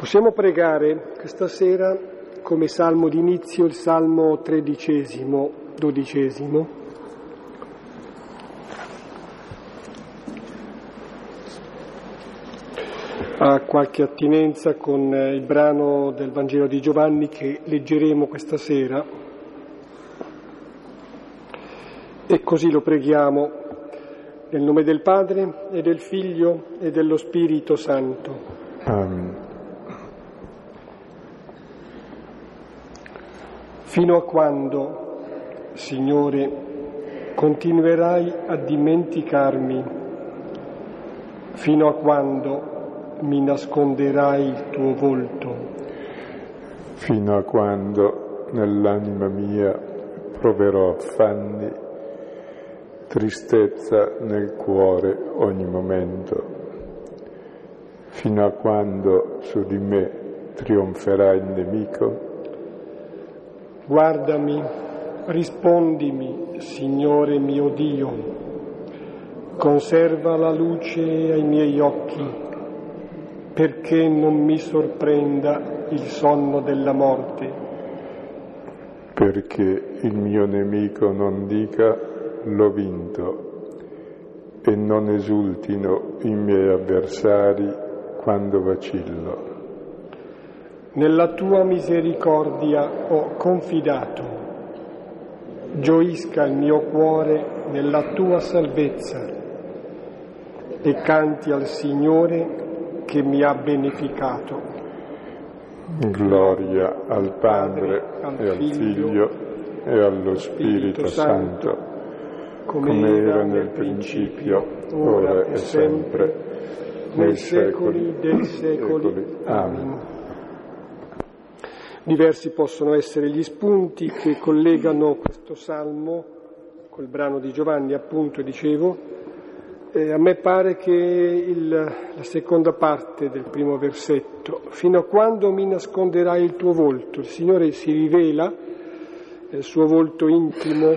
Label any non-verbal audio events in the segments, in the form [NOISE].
Possiamo pregare questa sera come salmo d'inizio il salmo tredicesimo, dodicesimo. Ha qualche attinenza con il brano del Vangelo di Giovanni che leggeremo questa sera e così lo preghiamo nel nome del Padre e del Figlio e dello Spirito Santo. Fino a quando, Signore, continuerai a dimenticarmi? Fino a quando mi nasconderai il tuo volto? Fino a quando nell'anima mia proverò affanni, tristezza nel cuore ogni momento? Fino a quando su di me trionferà il nemico? Guardami, rispondimi, Signore mio Dio, conserva la luce ai miei occhi, perché non mi sorprenda il sonno della morte. Perché il mio nemico non dica l'ho vinto e non esultino i miei avversari quando vacillo. Nella tua misericordia ho confidato, gioisca il mio cuore nella tua salvezza e canti al Signore che mi ha beneficato. Gloria al Padre e al Figlio e allo Spirito Santo, come era nel principio, ora e sempre, nei secoli dei secoli. Amen. Diversi possono essere gli spunti che collegano questo salmo col brano di Giovanni, appunto, dicevo. Eh, a me pare che il, la seconda parte del primo versetto, fino a quando mi nasconderai il tuo volto, il Signore si rivela nel suo volto intimo,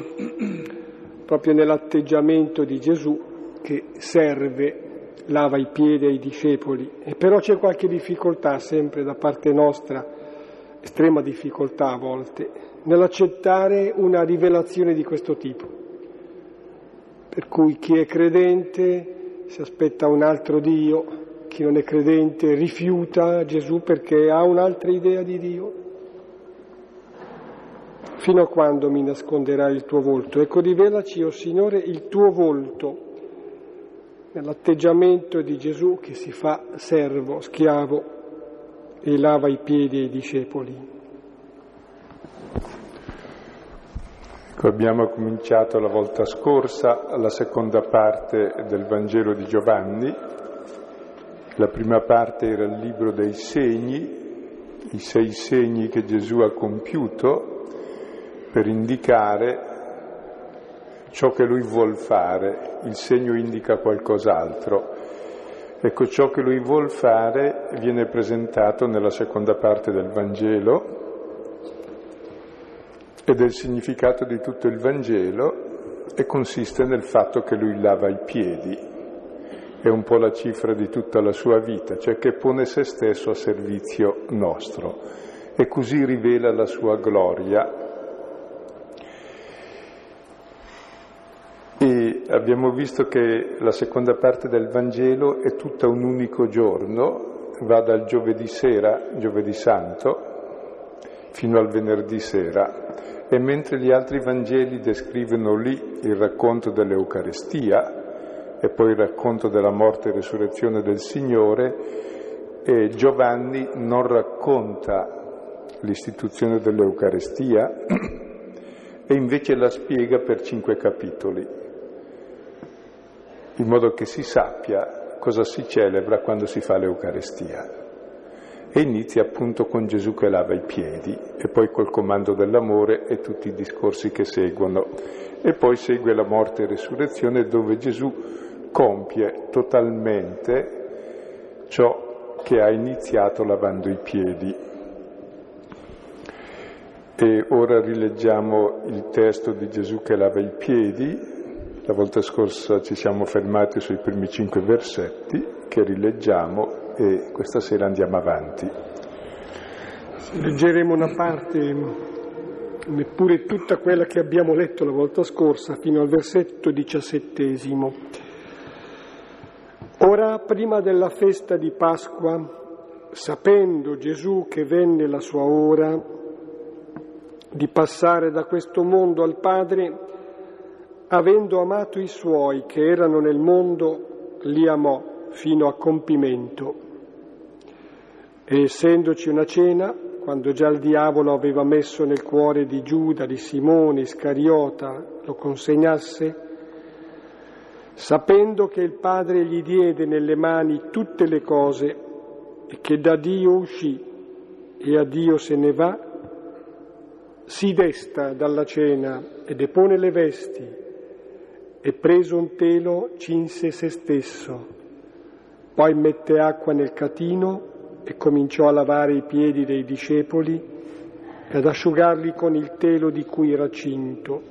proprio nell'atteggiamento di Gesù che serve, lava i piedi ai discepoli. E però c'è qualche difficoltà sempre da parte nostra estrema difficoltà a volte nell'accettare una rivelazione di questo tipo. Per cui chi è credente si aspetta un altro Dio, chi non è credente rifiuta Gesù perché ha un'altra idea di Dio. Fino a quando mi nasconderai il tuo volto? Ecco, rivelaci, o oh Signore, il tuo volto nell'atteggiamento di Gesù che si fa servo, schiavo e lava i piedi ai discepoli. Ecco, abbiamo cominciato la volta scorsa la seconda parte del Vangelo di Giovanni. La prima parte era il libro dei segni, i sei segni che Gesù ha compiuto per indicare ciò che lui vuol fare. Il segno indica qualcos'altro. Ecco, ciò che lui vuol fare viene presentato nella seconda parte del Vangelo ed è il significato di tutto il Vangelo e consiste nel fatto che lui lava i piedi. È un po' la cifra di tutta la sua vita, cioè che pone se stesso a servizio nostro e così rivela la sua gloria E abbiamo visto che la seconda parte del Vangelo è tutta un unico giorno, va dal giovedì sera, giovedì santo, fino al venerdì sera. E mentre gli altri Vangeli descrivono lì il racconto dell'Eucarestia e poi il racconto della morte e resurrezione del Signore, e Giovanni non racconta l'istituzione dell'Eucarestia [CLEARS THROAT] e invece la spiega per cinque capitoli in modo che si sappia cosa si celebra quando si fa l'Eucarestia. E inizia appunto con Gesù che lava i piedi e poi col comando dell'amore e tutti i discorsi che seguono. E poi segue la morte e resurrezione dove Gesù compie totalmente ciò che ha iniziato lavando i piedi. E ora rileggiamo il testo di Gesù che lava i piedi la volta scorsa ci siamo fermati sui primi cinque versetti che rileggiamo e questa sera andiamo avanti. Leggeremo una parte, neppure tutta quella che abbiamo letto la volta scorsa, fino al versetto diciassettesimo. Ora, prima della festa di Pasqua, sapendo Gesù che venne la sua ora di passare da questo mondo al Padre, avendo amato i suoi che erano nel mondo, li amò fino a compimento. E essendoci una cena, quando già il diavolo aveva messo nel cuore di Giuda, di Simone Iscariota, lo consegnasse, sapendo che il Padre gli diede nelle mani tutte le cose e che da Dio uscì e a Dio se ne va, si desta dalla cena e depone le vesti e preso un telo cinse se stesso, poi mette acqua nel catino e cominciò a lavare i piedi dei discepoli e ad asciugarli con il telo di cui era cinto.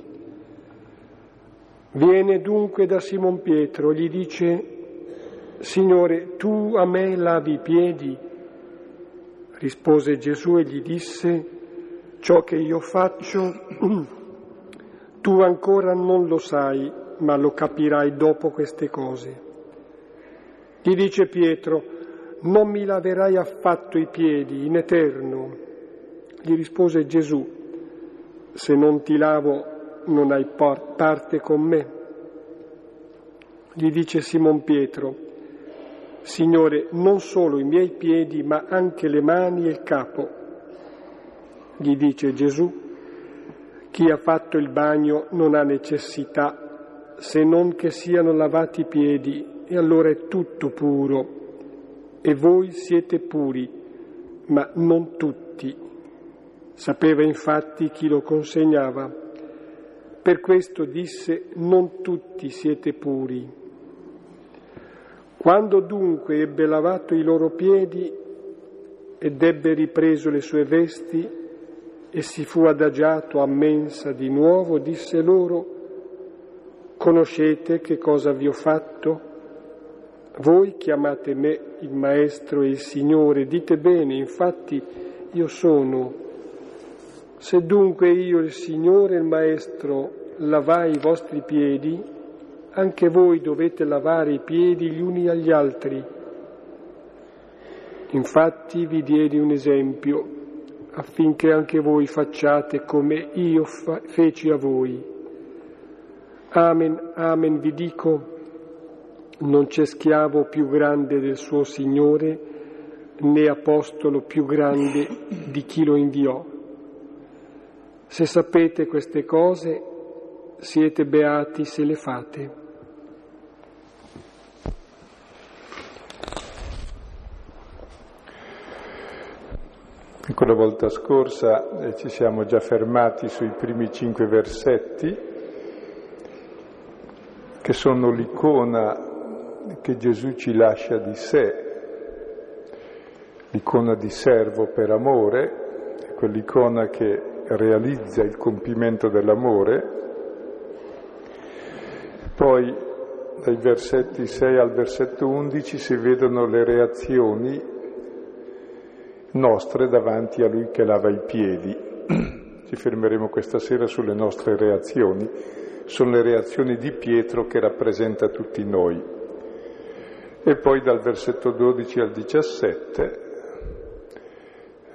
Viene dunque da Simon Pietro e gli dice, Signore, tu a me lavi i piedi? Rispose Gesù e gli disse, ciò che io faccio [CLEARS THROAT] tu ancora non lo sai, ma lo capirai dopo queste cose. Gli dice Pietro, non mi laverai affatto i piedi in eterno. Gli rispose Gesù, se non ti lavo non hai parte con me. Gli dice Simon Pietro, Signore, non solo i miei piedi, ma anche le mani e il capo. Gli dice Gesù, chi ha fatto il bagno non ha necessità se non che siano lavati i piedi e allora è tutto puro. E voi siete puri, ma non tutti. Sapeva infatti chi lo consegnava per questo disse, non tutti siete puri. Quando dunque ebbe lavato i loro piedi ed ebbe ripreso le sue vesti e si fu adagiato a mensa di nuovo, disse loro, conoscete che cosa vi ho fatto? Voi chiamate me il Maestro e il Signore, dite bene, infatti io sono se dunque io, il Signore, il Maestro, lavai i vostri piedi, anche voi dovete lavare i piedi gli uni agli altri. Infatti vi diedi un esempio affinché anche voi facciate come io fa- feci a voi. Amen, amen, vi dico, non c'è schiavo più grande del suo Signore, né apostolo più grande di chi lo inviò. Se sapete queste cose, siete beati se le fate. Ecco, la volta scorsa eh, ci siamo già fermati sui primi cinque versetti, che sono l'icona che Gesù ci lascia di sé, l'icona di servo per amore, quell'icona che realizza il compimento dell'amore, poi dai versetti 6 al versetto 11 si vedono le reazioni nostre davanti a lui che lava i piedi. [CLEARS THROAT] Ci fermeremo questa sera sulle nostre reazioni, sono le reazioni di Pietro che rappresenta tutti noi. E poi dal versetto 12 al 17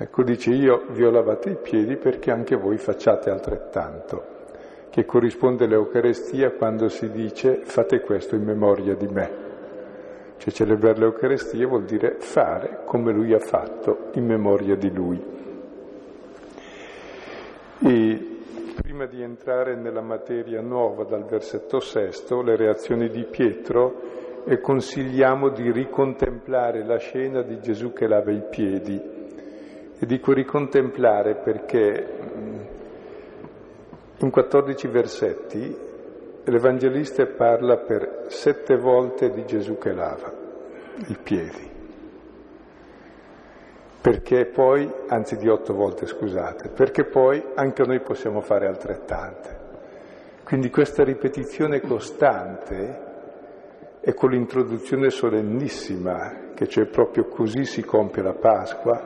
Ecco, dice io vi ho lavato i piedi perché anche voi facciate altrettanto, che corrisponde all'Eucarestia quando si dice fate questo in memoria di me. Cioè celebrare l'Eucarestia vuol dire fare come lui ha fatto in memoria di lui. E prima di entrare nella materia nuova dal versetto sesto, le reazioni di Pietro, e consigliamo di ricontemplare la scena di Gesù che lava i piedi e dico ricontemplare perché mm, in 14 versetti l'Evangelista parla per sette volte di Gesù che lava i piedi. Perché poi, anzi di otto volte scusate, perché poi anche noi possiamo fare altrettante. Quindi questa ripetizione costante e con l'introduzione solennissima che cioè proprio così si compie la Pasqua,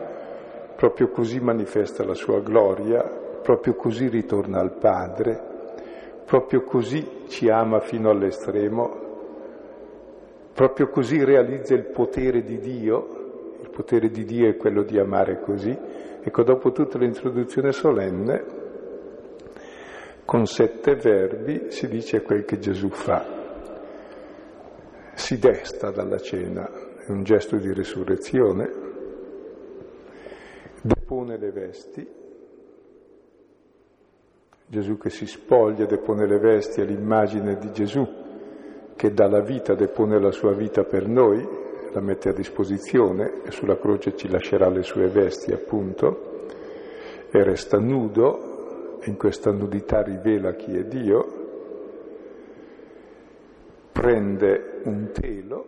proprio così manifesta la sua gloria, proprio così ritorna al Padre, proprio così ci ama fino all'estremo, proprio così realizza il potere di Dio, potere di Dio è quello di amare così. Ecco, dopo tutta l'introduzione solenne, con sette verbi si dice quel che Gesù fa. Si desta dalla cena, è un gesto di risurrezione, depone le vesti, Gesù che si spoglia, depone le vesti è l'immagine di Gesù che dà la vita, depone la sua vita per noi, la mette a disposizione e sulla croce ci lascerà le sue vesti appunto e resta nudo in questa nudità rivela chi è Dio, prende un telo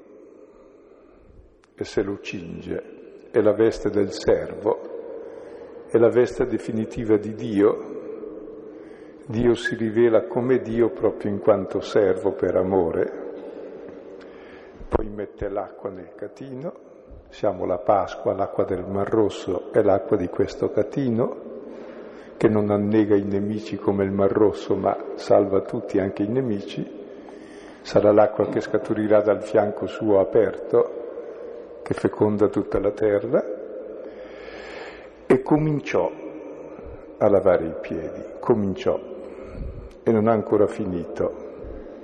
e se lo cinge, è la veste del servo, è la veste definitiva di Dio. Dio si rivela come Dio proprio in quanto servo per amore, poi mette l'acqua nel catino, siamo la Pasqua, l'acqua del Mar Rosso è l'acqua di questo catino, che non annega i nemici come il Mar Rosso, ma salva tutti, anche i nemici, sarà l'acqua che scaturirà dal fianco suo aperto, che feconda tutta la terra, e cominciò a lavare i piedi, cominciò, e non ha ancora finito.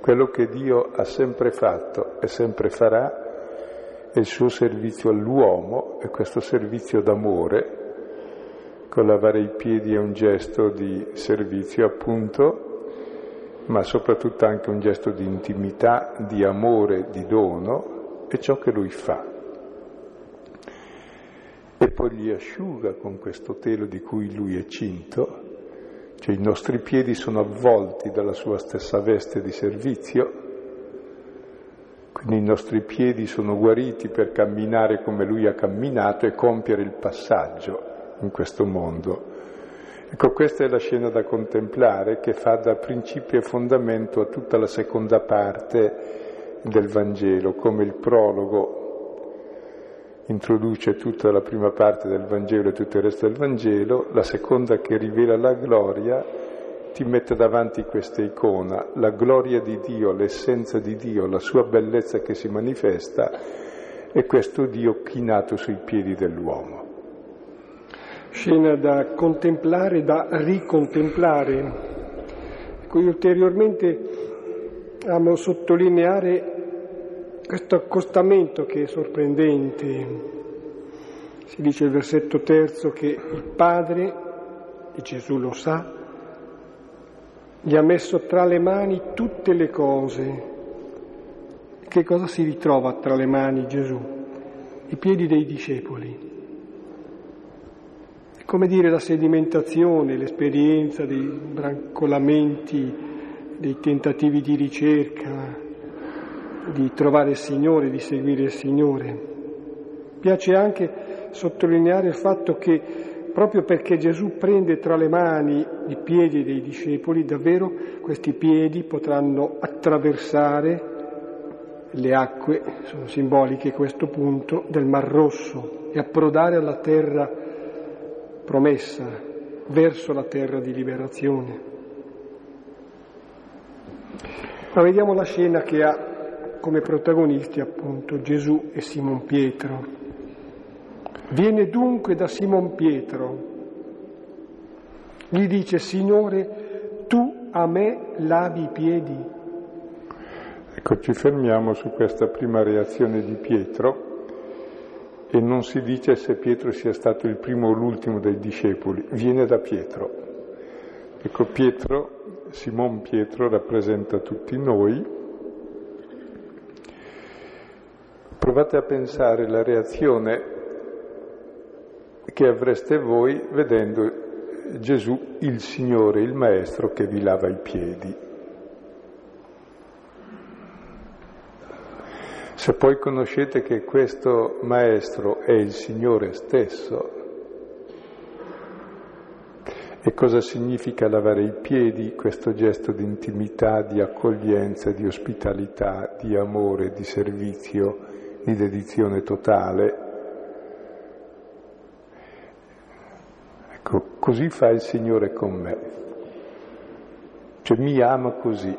Quello che Dio ha sempre fatto e sempre farà è il suo servizio all'uomo e questo servizio d'amore con lavare i piedi è un gesto di servizio appunto, ma soprattutto anche un gesto di intimità, di amore, di dono, è ciò che lui fa. E poi li asciuga con questo telo di cui lui è cinto, cioè i nostri piedi sono avvolti dalla sua stessa veste di servizio, quindi i nostri piedi sono guariti per camminare come lui ha camminato e compiere il passaggio in questo mondo. Ecco, questa è la scena da contemplare che fa da principio e fondamento a tutta la seconda parte del Vangelo, come il prologo introduce tutta la prima parte del Vangelo e tutto il resto del Vangelo, la seconda che rivela la gloria ti mette davanti questa icona, la gloria di Dio, l'essenza di Dio, la sua bellezza che si manifesta e questo Dio chinato sui piedi dell'uomo scena da contemplare, da ricontemplare. Ecco, io ulteriormente amo sottolineare questo accostamento che è sorprendente. Si dice il versetto terzo che il Padre, e Gesù lo sa, gli ha messo tra le mani tutte le cose. Che cosa si ritrova tra le mani Gesù? I piedi dei discepoli come dire, la sedimentazione, l'esperienza dei brancolamenti, dei tentativi di ricerca, di trovare il Signore, di seguire il Signore. Piace anche sottolineare il fatto che proprio perché Gesù prende tra le mani i piedi dei discepoli, davvero questi piedi potranno attraversare le acque, sono simboliche a questo punto, del Mar Rosso e approdare alla terra promessa verso la terra di liberazione. Ma vediamo la scena che ha come protagonisti appunto Gesù e Simon Pietro. Viene dunque da Simon Pietro, gli dice Signore, tu a me lavi i piedi. Ecco, ci fermiamo su questa prima reazione di Pietro e non si dice se Pietro sia stato il primo o l'ultimo dei discepoli, viene da Pietro. Ecco, Pietro, Simon Pietro rappresenta tutti noi. Provate a pensare la reazione che avreste voi vedendo Gesù, il Signore, il Maestro che vi lava i piedi. Se poi conoscete che questo Maestro è il Signore stesso, e cosa significa lavare i piedi, questo gesto di intimità, di accoglienza, di ospitalità, di amore, di servizio di dedizione totale. Ecco, così fa il Signore con me. Cioè mi ama così.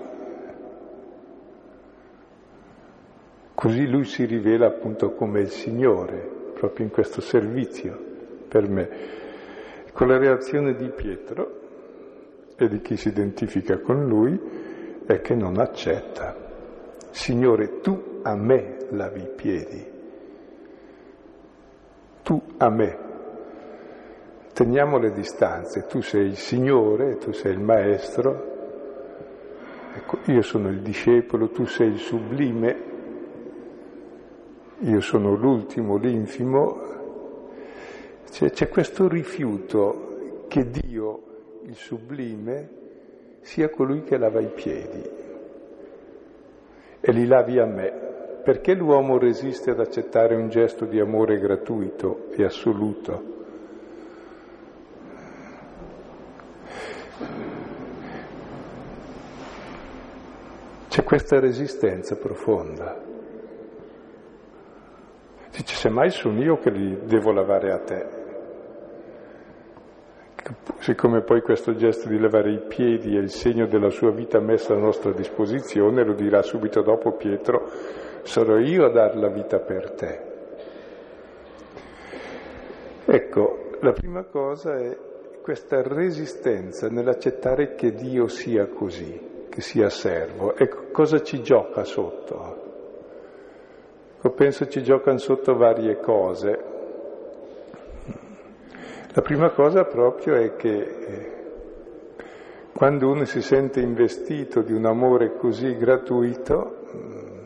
Così Lui si rivela appunto come il Signore, proprio in questo servizio per me. Con la reazione di Pietro e di chi si identifica con Lui è che non accetta. Signore, tu a me lavi i piedi. Tu a me. Teniamo le distanze, tu sei il Signore, tu sei il Maestro, ecco, io sono il discepolo, tu sei il sublime, io sono l'ultimo, l'infimo. C'è, c'è questo rifiuto che Dio, il sublime, sia colui che lava i piedi e li lavi a me. Perché l'uomo resiste ad accettare un gesto di amore gratuito e assoluto? C'è questa resistenza profonda. Dice, semmai sono io che li devo lavare a te. Siccome poi questo gesto di lavare i piedi è il segno della sua vita messa a nostra disposizione, lo dirà subito dopo Pietro, sarò io a dar la vita per te. Ecco, la prima cosa è questa resistenza nell'accettare che Dio sia così, che sia servo. Ecco, cosa ci gioca sotto? Ecco, penso ci giocano sotto varie cose. La prima cosa proprio è che eh, quando uno si sente investito di un amore così gratuito, mm,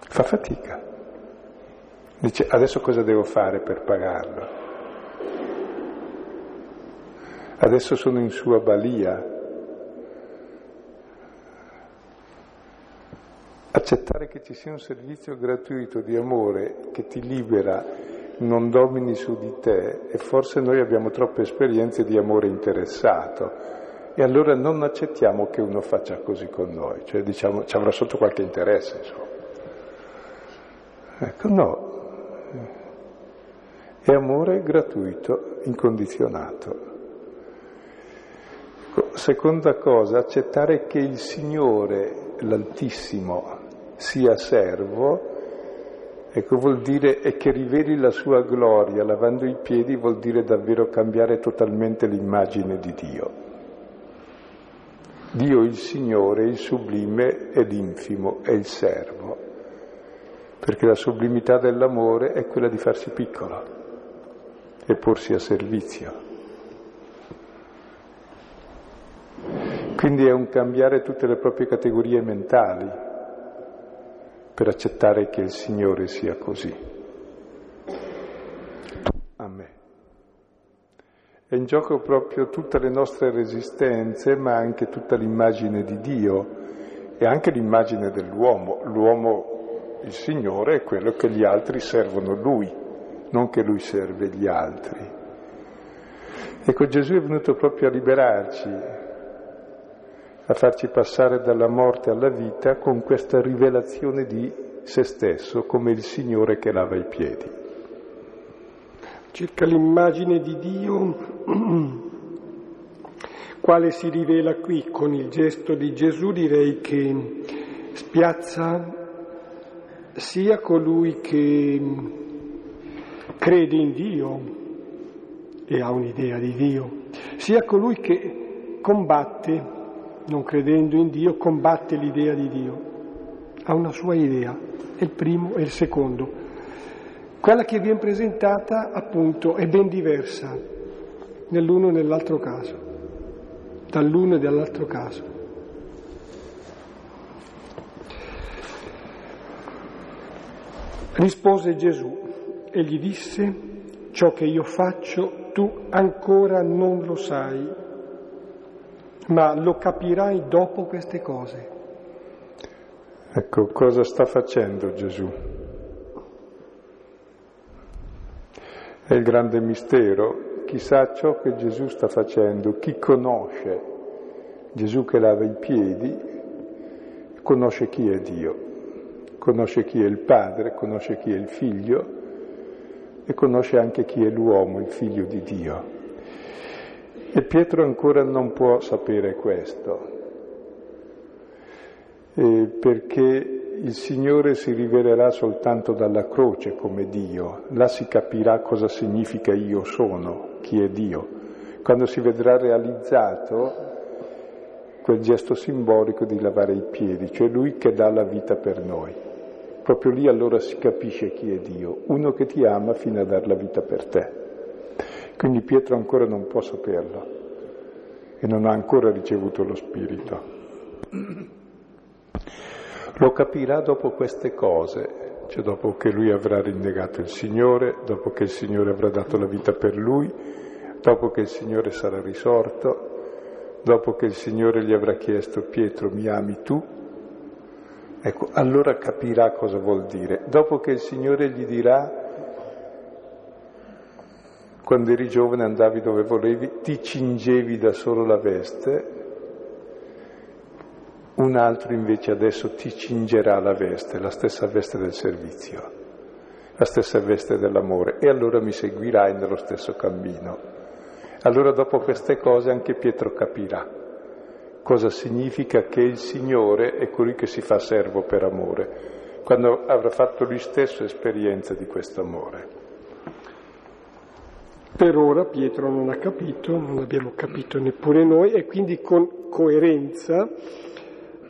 fa fatica. Dice adesso cosa devo fare per pagarlo? Adesso sono in sua balia. Accettare che ci sia un servizio gratuito di amore che ti libera non domini su di te e forse noi abbiamo troppe esperienze di amore interessato e allora non accettiamo che uno faccia così con noi, cioè diciamo ci avrà sotto qualche interesse, insomma. Ecco, no, è amore gratuito, incondizionato. Ecco, seconda cosa, accettare che il Signore, l'Altissimo, sia servo Ecco, vuol dire e che riveli la sua gloria lavando i piedi vuol dire davvero cambiare totalmente l'immagine di Dio. Dio il Signore, il sublime è l'infimo, è il servo, perché la sublimità dell'amore è quella di farsi piccolo e porsi a servizio. Quindi è un cambiare tutte le proprie categorie mentali, per accettare che il Signore sia così. A me. È in gioco proprio tutte le nostre resistenze, ma anche tutta l'immagine di Dio e anche l'immagine dell'uomo. L'uomo, il Signore, è quello che gli altri servono Lui, non che Lui serve gli altri. Ecco, Gesù è venuto proprio a liberarci, a farci passare dalla morte alla vita con questa rivelazione di se stesso come il Signore che lava i piedi. Circa l'immagine di Dio, [CLEARS THROAT] quale si rivela qui con il gesto di Gesù, direi che spiazza sia colui che crede in Dio e ha un'idea di Dio, sia colui che combatte non credendo in Dio, combatte l'idea di Dio. Ha una sua idea, è il primo e il secondo. Quella che viene presentata, appunto, è ben diversa nell'uno e nell'altro caso, dall'uno e dall'altro caso. Rispose Gesù e gli disse, ciò che io faccio tu ancora non lo sai, ma lo capirai dopo queste cose. Ecco, cosa sta facendo Gesù? È il grande mistero. Chi sa ciò che Gesù sta facendo, chi conosce Gesù che lava i piedi, conosce chi è Dio. conosce chi è il padre, conosce chi è il figlio e conosce anche chi è l'uomo, il figlio di Dio. E Pietro ancora non può sapere questo, eh, perché il Signore si rivelerà soltanto dalla croce come Dio, là si capirà cosa significa io sono, chi è Dio. Quando si vedrà realizzato quel gesto simbolico di lavare i piedi, cioè Lui che dà la vita per noi. Proprio lì allora si capisce chi è Dio, uno che ti ama fino a dar la vita per te. Quindi Pietro ancora non può saperlo e non ha ancora ricevuto lo Spirito. Lo capirà dopo queste cose, cioè dopo che lui avrà rinnegato il Signore, dopo che il Signore avrà dato la vita per lui, dopo che il Signore sarà risorto, dopo che il Signore gli avrà chiesto Pietro mi ami tu? Ecco, allora capirà cosa vuol dire. Dopo che il Signore gli dirà quando eri giovane andavi dove volevi, ti cingevi da solo la veste, un altro invece adesso ti cingerà la veste, la stessa veste del servizio, la stessa veste dell'amore, e allora mi seguirai nello stesso cammino. Allora dopo queste cose anche Pietro capirà cosa significa che il Signore è colui che si fa servo per amore, quando avrà fatto lui stesso esperienza di questo amore. Per ora Pietro non ha capito, non abbiamo capito neppure noi e quindi con coerenza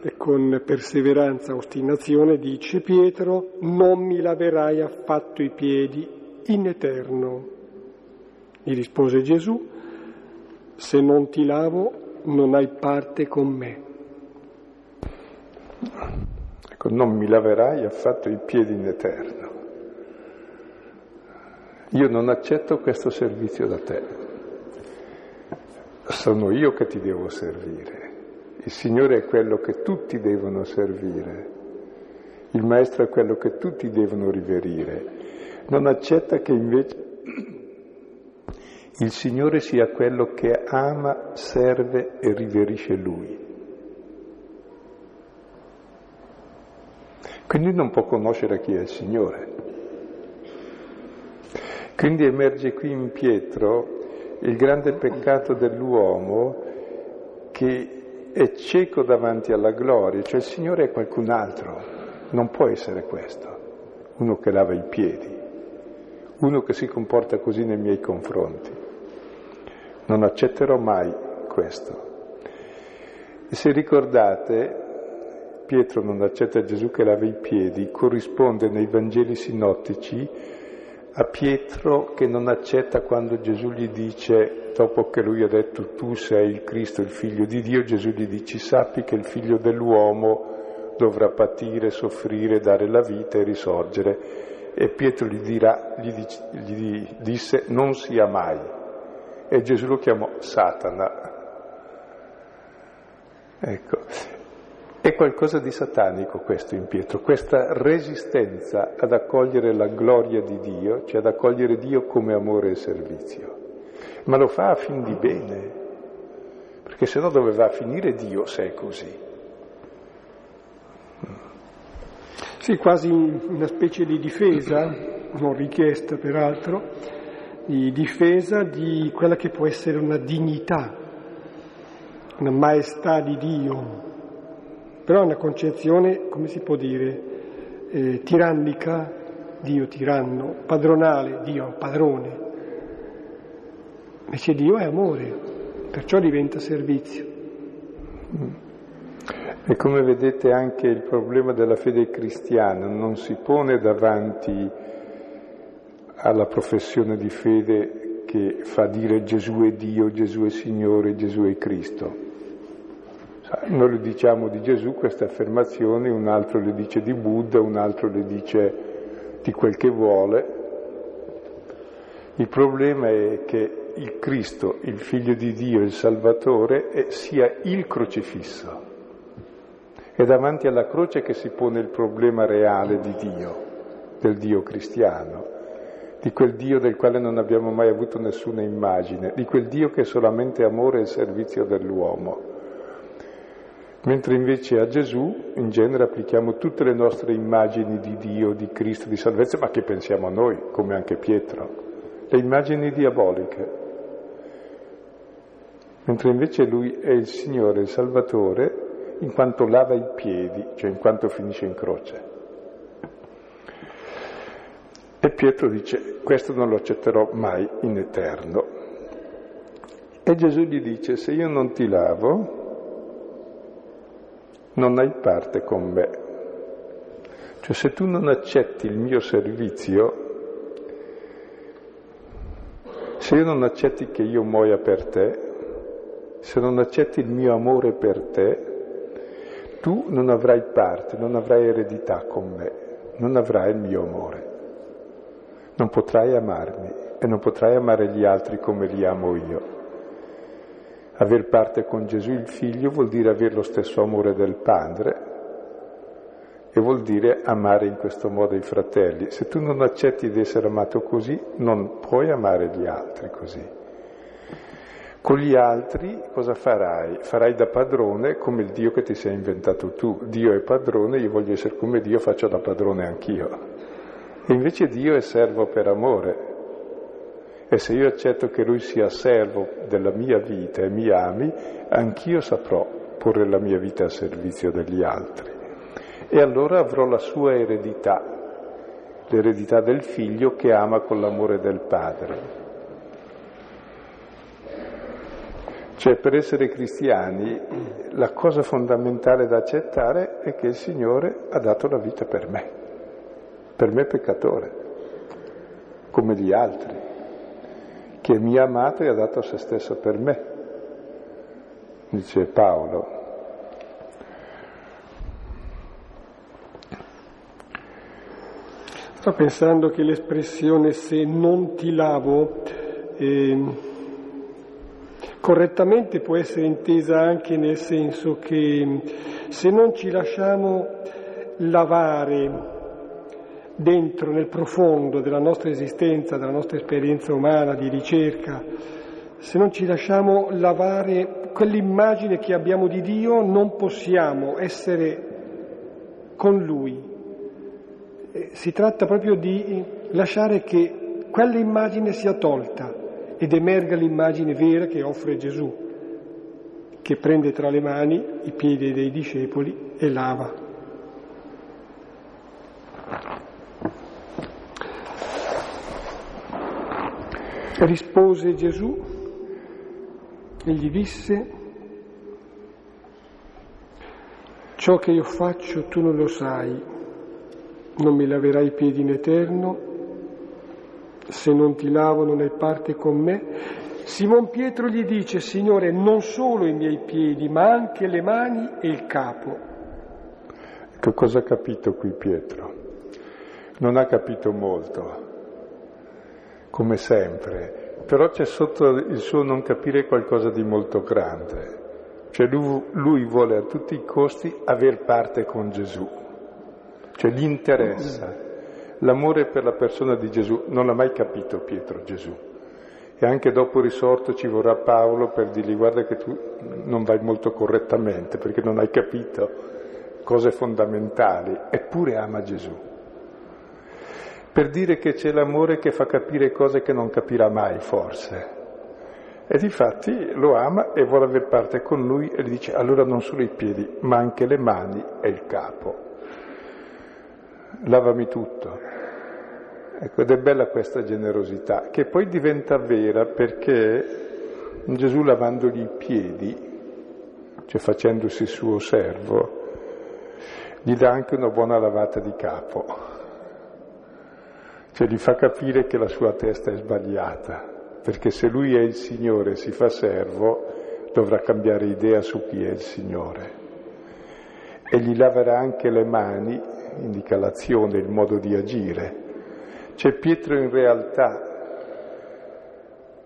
e con perseveranza ostinazione dice Pietro, non mi laverai affatto i piedi in eterno. Gli rispose Gesù, se non ti lavo non hai parte con me. Ecco, non mi laverai affatto i piedi in eterno. Io non accetto questo servizio da te. Sono io che ti devo servire. Il Signore è quello che tutti devono servire, il Maestro è quello che tutti devono riverire. Non accetta che invece il Signore sia quello che ama, serve e riverisce Lui. Quindi non può conoscere chi è il Signore. Quindi emerge qui in Pietro il grande peccato dell'uomo che è cieco davanti alla gloria, cioè il Signore è qualcun altro, non può essere questo, uno che lava i piedi, uno che si comporta così nei miei confronti. Non accetterò mai questo. E se ricordate, Pietro non accetta Gesù che lava i piedi, corrisponde nei Vangeli sinottici a Pietro che non accetta quando Gesù gli dice, dopo che lui ha detto tu sei il Cristo, il figlio di Dio, Gesù gli dice sappi che il figlio dell'uomo dovrà patire, soffrire, dare la vita e risorgere. E Pietro gli, dirà, gli, dice, gli disse non sia mai. E Gesù lo chiamò Satana. Ecco, è qualcosa di satanico questo in Pietro, questa resistenza ad accogliere la gloria di Dio, cioè ad accogliere Dio come amore e servizio. Ma lo fa a fin di bene, perché se no dove va a finire Dio se è così? Sì, quasi una specie di difesa, non richiesta peraltro, di difesa di quella che può essere una dignità, una maestà di Dio, però è una concezione, come si può dire, eh, tirannica, Dio tiranno, padronale, Dio padrone. Invece Dio è amore, perciò diventa servizio. E come vedete anche il problema della fede cristiana non si pone davanti alla professione di fede che fa dire Gesù è Dio, Gesù è Signore, Gesù è Cristo. Noi le diciamo di Gesù queste affermazioni, un altro le dice di Buddha, un altro le dice di quel che vuole. Il problema è che il Cristo, il Figlio di Dio, il Salvatore, sia il crocifisso. È davanti alla croce che si pone il problema reale di Dio, del Dio cristiano, di quel Dio del quale non abbiamo mai avuto nessuna immagine, di quel Dio che è solamente amore e servizio dell'uomo. Mentre invece a Gesù in genere applichiamo tutte le nostre immagini di Dio, di Cristo, di salvezza, ma che pensiamo a noi, come anche Pietro, le immagini diaboliche. Mentre invece lui è il Signore, il Salvatore, in quanto lava i piedi, cioè in quanto finisce in croce. E Pietro dice, questo non lo accetterò mai in eterno. E Gesù gli dice, se io non ti lavo, non hai parte con me. Cioè se tu non accetti il mio servizio, se io non accetti che io muoia per te, se non accetti il mio amore per te, tu non avrai parte, non avrai eredità con me, non avrai il mio amore. Non potrai amarmi e non potrai amare gli altri come li amo io. Aver parte con Gesù il figlio vuol dire avere lo stesso amore del padre e vuol dire amare in questo modo i fratelli. Se tu non accetti di essere amato così, non puoi amare gli altri così. Con gli altri cosa farai? Farai da padrone come il Dio che ti sei inventato tu. Dio è padrone, io voglio essere come Dio, faccio da padrone anch'io. E invece Dio è servo per amore, e se io accetto che Lui sia servo della mia vita e mi ami, anch'io saprò porre la mia vita a servizio degli altri. E allora avrò la sua eredità, l'eredità del figlio che ama con l'amore del padre. Cioè per essere cristiani la cosa fondamentale da accettare è che il Signore ha dato la vita per me, per me peccatore, come gli altri che mi ha amato e ha dato se stesso per me, dice Paolo. Sto pensando che l'espressione se non ti lavo eh, correttamente può essere intesa anche nel senso che se non ci lasciamo lavare dentro, nel profondo della nostra esistenza, della nostra esperienza umana, di ricerca, se non ci lasciamo lavare quell'immagine che abbiamo di Dio, non possiamo essere con Lui. Eh, si tratta proprio di lasciare che quell'immagine sia tolta ed emerga l'immagine vera che offre Gesù, che prende tra le mani i piedi dei discepoli e lava. Rispose Gesù e gli disse, ciò che io faccio tu non lo sai, non mi laverai i piedi in eterno, se non ti lavo non hai parte con me. Simon Pietro gli dice, Signore, non solo i miei piedi, ma anche le mani e il capo. Che cosa ha capito qui Pietro? Non ha capito molto come sempre, però c'è sotto il suo non capire qualcosa di molto grande. Cioè lui, lui vuole a tutti i costi aver parte con Gesù, cioè gli interessa. L'amore per la persona di Gesù non l'ha mai capito Pietro Gesù. E anche dopo risorto ci vorrà Paolo per dirgli guarda che tu non vai molto correttamente perché non hai capito cose fondamentali, eppure ama Gesù per dire che c'è l'amore che fa capire cose che non capirà mai, forse. E difatti lo ama e vuole avere parte con lui e gli dice allora non solo i piedi, ma anche le mani e il capo. Lavami tutto. Ecco, ed è bella questa generosità, che poi diventa vera perché Gesù lavandogli i piedi, cioè facendosi suo servo, gli dà anche una buona lavata di capo cioè gli fa capire che la sua testa è sbagliata, perché se lui è il Signore e si fa servo, dovrà cambiare idea su chi è il Signore. E gli laverà anche le mani, indica l'azione, il modo di agire. Cioè Pietro in realtà,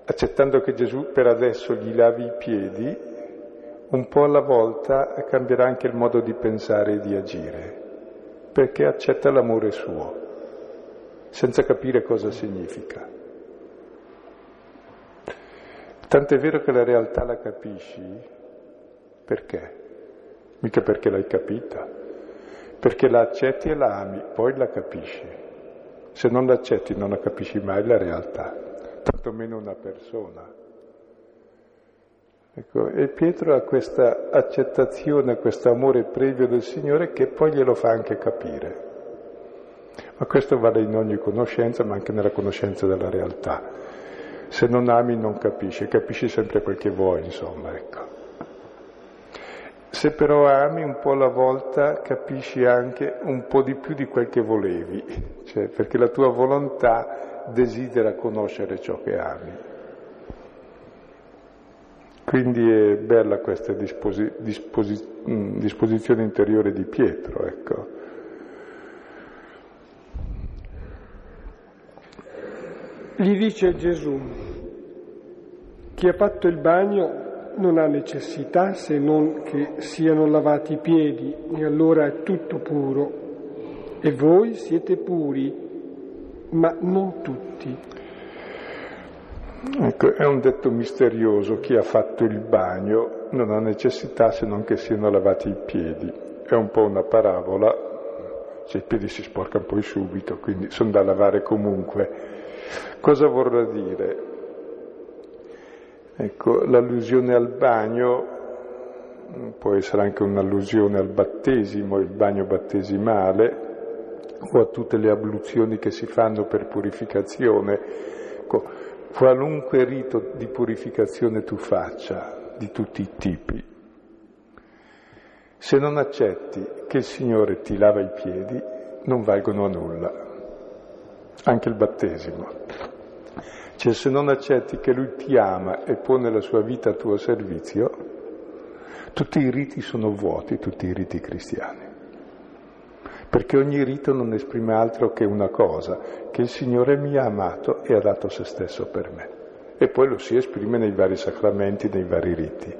accettando che Gesù per adesso gli lavi i piedi, un po' alla volta cambierà anche il modo di pensare e di agire, perché accetta l'amore suo senza capire cosa significa. Tant'è vero che la realtà la capisci perché? mica perché l'hai capita, perché la accetti e la ami, poi la capisci. Se non l'accetti non la capisci mai la realtà, tantomeno una persona. Ecco, e Pietro ha questa accettazione, questo amore previo del Signore che poi glielo fa anche capire. Ma questo vale in ogni conoscenza, ma anche nella conoscenza della realtà. Se non ami non capisci, capisci sempre quel che vuoi, insomma, ecco. Se però ami un po' alla volta capisci anche un po' di più di quel che volevi, cioè perché la tua volontà desidera conoscere ciò che ami. Quindi è bella questa disposi- disposi- disposizione interiore di Pietro, ecco. Gli dice Gesù, chi ha fatto il bagno non ha necessità se non che siano lavati i piedi e allora è tutto puro. E voi siete puri, ma non tutti. Ecco, è un detto misterioso, chi ha fatto il bagno non ha necessità se non che siano lavati i piedi. È un po' una parabola, cioè i piedi si sporcano poi subito, quindi sono da lavare comunque. Cosa vorrà dire? Ecco, l'allusione al bagno può essere anche un'allusione al battesimo, il bagno battesimale, o a tutte le abluzioni che si fanno per purificazione. Ecco, qualunque rito di purificazione tu faccia, di tutti i tipi, se non accetti che il Signore ti lava i piedi, non valgono a nulla, anche il battesimo. Cioè se non accetti che Lui ti ama e pone la sua vita a tuo servizio, tutti i riti sono vuoti, tutti i riti cristiani. Perché ogni rito non esprime altro che una cosa, che il Signore mi ha amato e ha dato se stesso per me. E poi lo si esprime nei vari sacramenti, nei vari riti.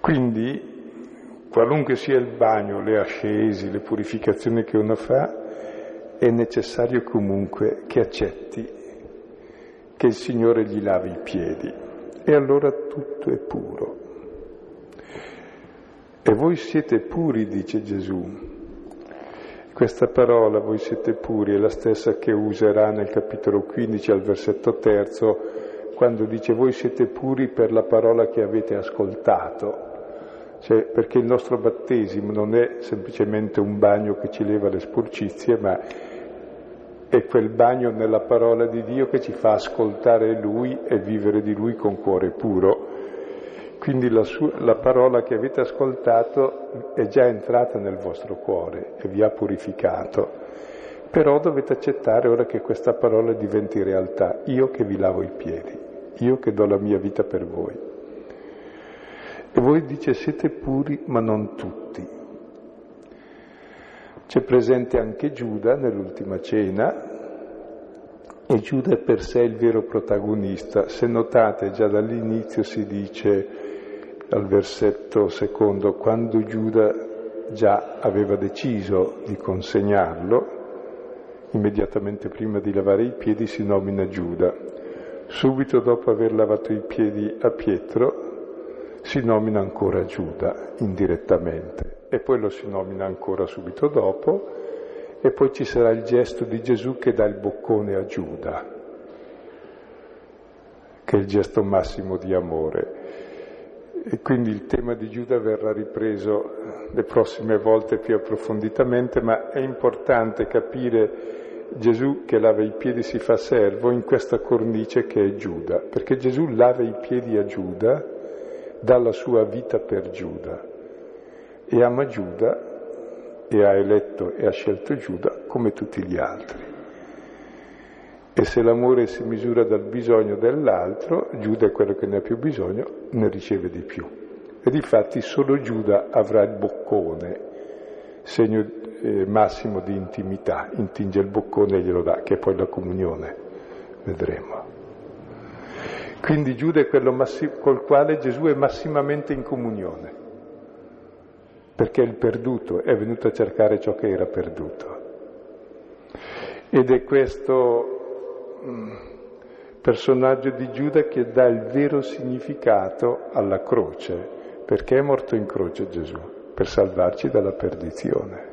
Quindi, qualunque sia il bagno, le ascesi, le purificazioni che uno fa, è necessario comunque che accetti che il Signore gli lavi i piedi e allora tutto è puro. E voi siete puri, dice Gesù. Questa parola, voi siete puri, è la stessa che userà nel capitolo 15 al versetto terzo, quando dice voi siete puri per la parola che avete ascoltato. Cioè, perché il nostro battesimo non è semplicemente un bagno che ci leva le sporcizie, ma è quel bagno nella parola di Dio che ci fa ascoltare Lui e vivere di Lui con cuore puro. Quindi la, sua, la, parola che avete ascoltato è già entrata nel vostro cuore e vi ha purificato. Però dovete accettare ora che questa parola diventi realtà. Io che vi lavo i piedi, io che do la mia vita per voi. E voi dice siete puri ma non tutti. C'è presente anche Giuda nell'ultima cena e Giuda è per sé il vero protagonista. Se notate già dall'inizio si dice al versetto secondo, quando Giuda già aveva deciso di consegnarlo, immediatamente prima di lavare i piedi si nomina Giuda. Subito dopo aver lavato i piedi a Pietro si nomina ancora Giuda indirettamente e poi lo si nomina ancora subito dopo e poi ci sarà il gesto di Gesù che dà il boccone a Giuda, che è il gesto massimo di amore. E quindi il tema di Giuda verrà ripreso le prossime volte più approfonditamente, ma è importante capire Gesù che lava i piedi si fa servo in questa cornice che è Giuda, perché Gesù lava i piedi a Giuda, dà la sua vita per Giuda e ama Giuda e ha eletto e ha scelto Giuda come tutti gli altri. E se l'amore si misura dal bisogno dell'altro, Giuda è quello che ne ha più bisogno, ne riceve di più. E difatti solo Giuda avrà il boccone, segno eh, massimo di intimità, intinge il boccone e glielo dà, che è poi la comunione, vedremo. Quindi Giuda è quello massi- col quale Gesù è massimamente in comunione perché il perduto è venuto a cercare ciò che era perduto. Ed è questo mm, personaggio di Giuda che dà il vero significato alla croce, Perché è morto in croce Gesù? Per salvarci dalla perdizione,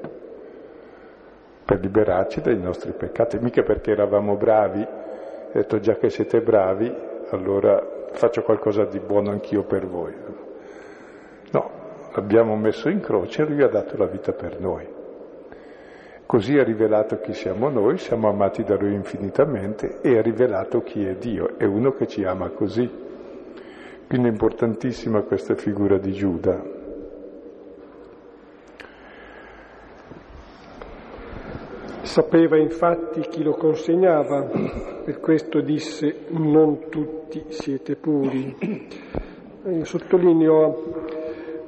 per liberarci dai nostri peccati, mica perché eravamo bravi, ha detto già che siete bravi, allora faccio qualcosa di buono anch'io per voi. No, l'abbiamo messo in croce lui ha dato la vita per noi. Così ha rivelato chi siamo noi, siamo amati da lui infinitamente e ha rivelato chi è Dio, è uno che ci ama così. Quindi è importantissima questa figura di Giuda. Sapeva infatti chi lo consegnava, per questo disse non tutti siete puri. Io sottolineo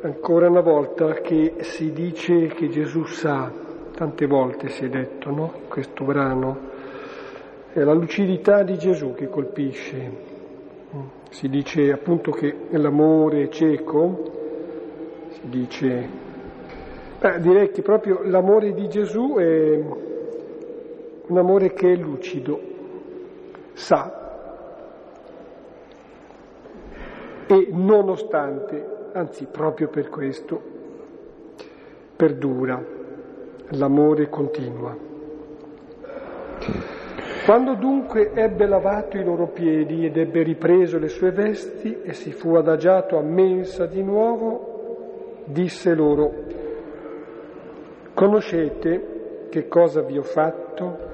ancora una volta che si dice che Gesù sa, tante volte si è detto, no? Questo brano, è la lucidità di Gesù che colpisce, si dice appunto che l'amore è cieco, si dice, beh, direi che proprio l'amore di Gesù è un amore che è lucido, sa, e nonostante, anzi proprio per questo, perdura, l'amore continua. Quando dunque ebbe lavato i loro piedi ed ebbe ripreso le sue vesti e si fu adagiato a mensa di nuovo, disse loro, conoscete che cosa vi ho fatto?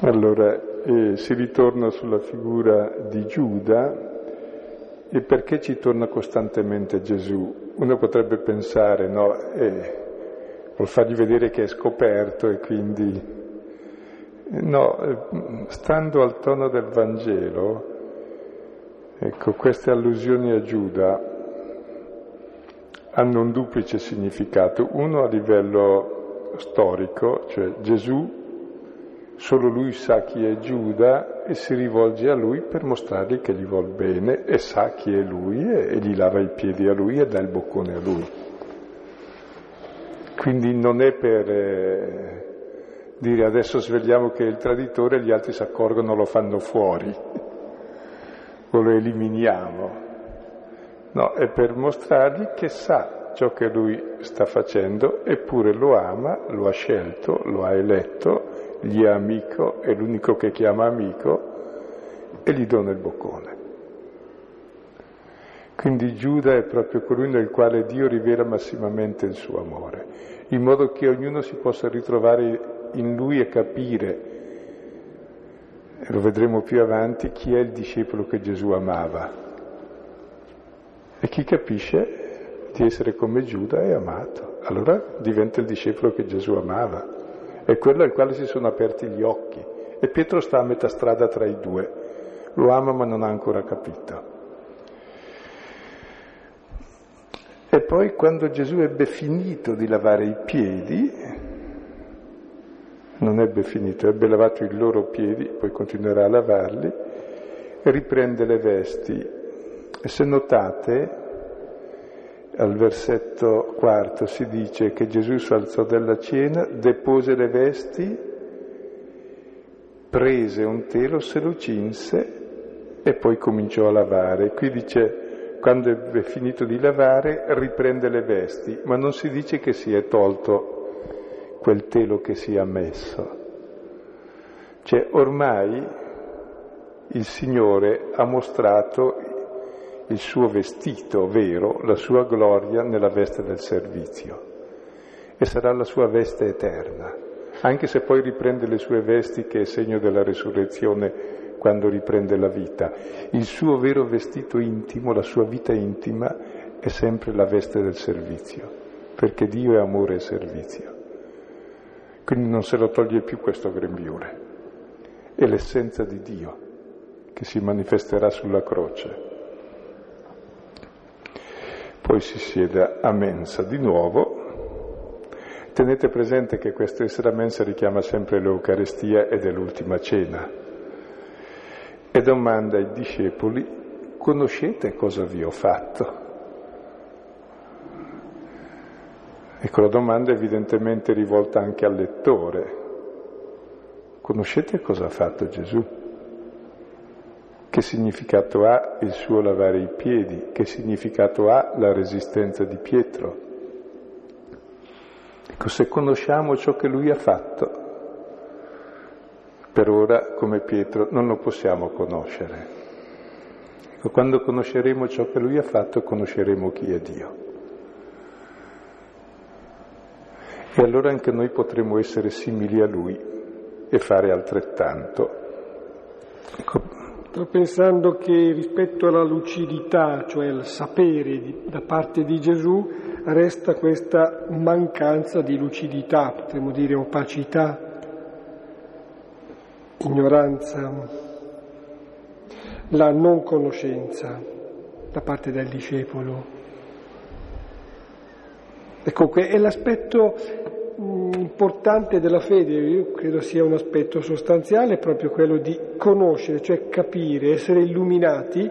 Allora, eh, si ritorna sulla figura di Giuda e perché ci torna costantemente Gesù? Uno potrebbe pensare, no, eh, vuol fargli vedere che è scoperto e quindi No, eh, stando al tono del Vangelo, ecco, queste allusioni a Giuda hanno un duplice significato, uno a livello storico, cioè Gesù, solo lui sa chi è Giuda e si rivolge a lui per mostrargli che gli vuol bene e sa chi è lui e, e gli lava i piedi a lui e dà il boccone a lui. Quindi non è per... Eh, dire adesso svegliamo che è il traditore e gli altri si accorgono lo fanno fuori o lo eliminiamo. No, è per mostrargli che sa ciò che lui sta facendo, eppure lo ama, lo ha scelto, lo ha eletto, gli è amico, è l'unico che chiama amico e gli dona il boccone. Quindi Giuda è proprio colui nel quale Dio rivela massimamente il suo amore, in modo che ognuno si possa ritrovare in lui e capire, lo vedremo più avanti, chi è il discepolo che Gesù amava. E chi capisce di essere come Giuda è amato, allora diventa il discepolo che Gesù amava. È quello al quale si sono aperti gli occhi. E Pietro sta a metà strada tra i due. Lo ama ma non ha ancora capito. E poi quando Gesù ebbe finito di lavare i piedi, non ebbe finito, ebbe lavato i loro piedi, poi continuerà a lavarli, riprende le vesti. E se notate, al versetto quarto si dice che Gesù si alzò dalla cena, depose le vesti, prese un telo, se lo cinse e poi cominciò a lavare. Qui dice, quando ebbe finito di lavare, riprende le vesti, ma non si dice che si è tolto quel telo che si è messo. Cioè ormai il Signore ha mostrato il suo vestito vero, la sua gloria nella veste del servizio e sarà la sua veste eterna, anche se poi riprende le sue vesti che è segno della resurrezione quando riprende la vita. Il suo vero vestito intimo, la sua vita intima è sempre la veste del servizio, perché Dio è amore e servizio. Quindi non se lo toglie più questo grembiule. È l'essenza di Dio che si manifesterà sulla croce. Poi si siede a mensa di nuovo. Tenete presente che questo essere a mensa richiama sempre l'Eucarestia ed è l'ultima cena. E domanda ai discepoli, conoscete cosa vi ho fatto? Ecco, la domanda è evidentemente rivolta anche al lettore. Conoscete cosa ha fatto Gesù? Che significato ha il suo lavare i piedi? Che significato ha la resistenza di Pietro? Ecco, se conosciamo ciò che lui ha fatto, per ora, come Pietro, non lo possiamo conoscere. Ecco, quando conosceremo ciò che lui ha fatto, conosceremo chi è Dio. E allora anche noi potremo essere simili a lui e fare altrettanto. Ecco. Sto pensando che rispetto alla lucidità, cioè il sapere di, da parte di Gesù, resta questa mancanza di lucidità, potremmo dire opacità, ignoranza, la non conoscenza da parte del discepolo. Ecco, è l'aspetto importante della fede, io credo sia un aspetto sostanziale, proprio quello di conoscere, cioè capire, essere illuminati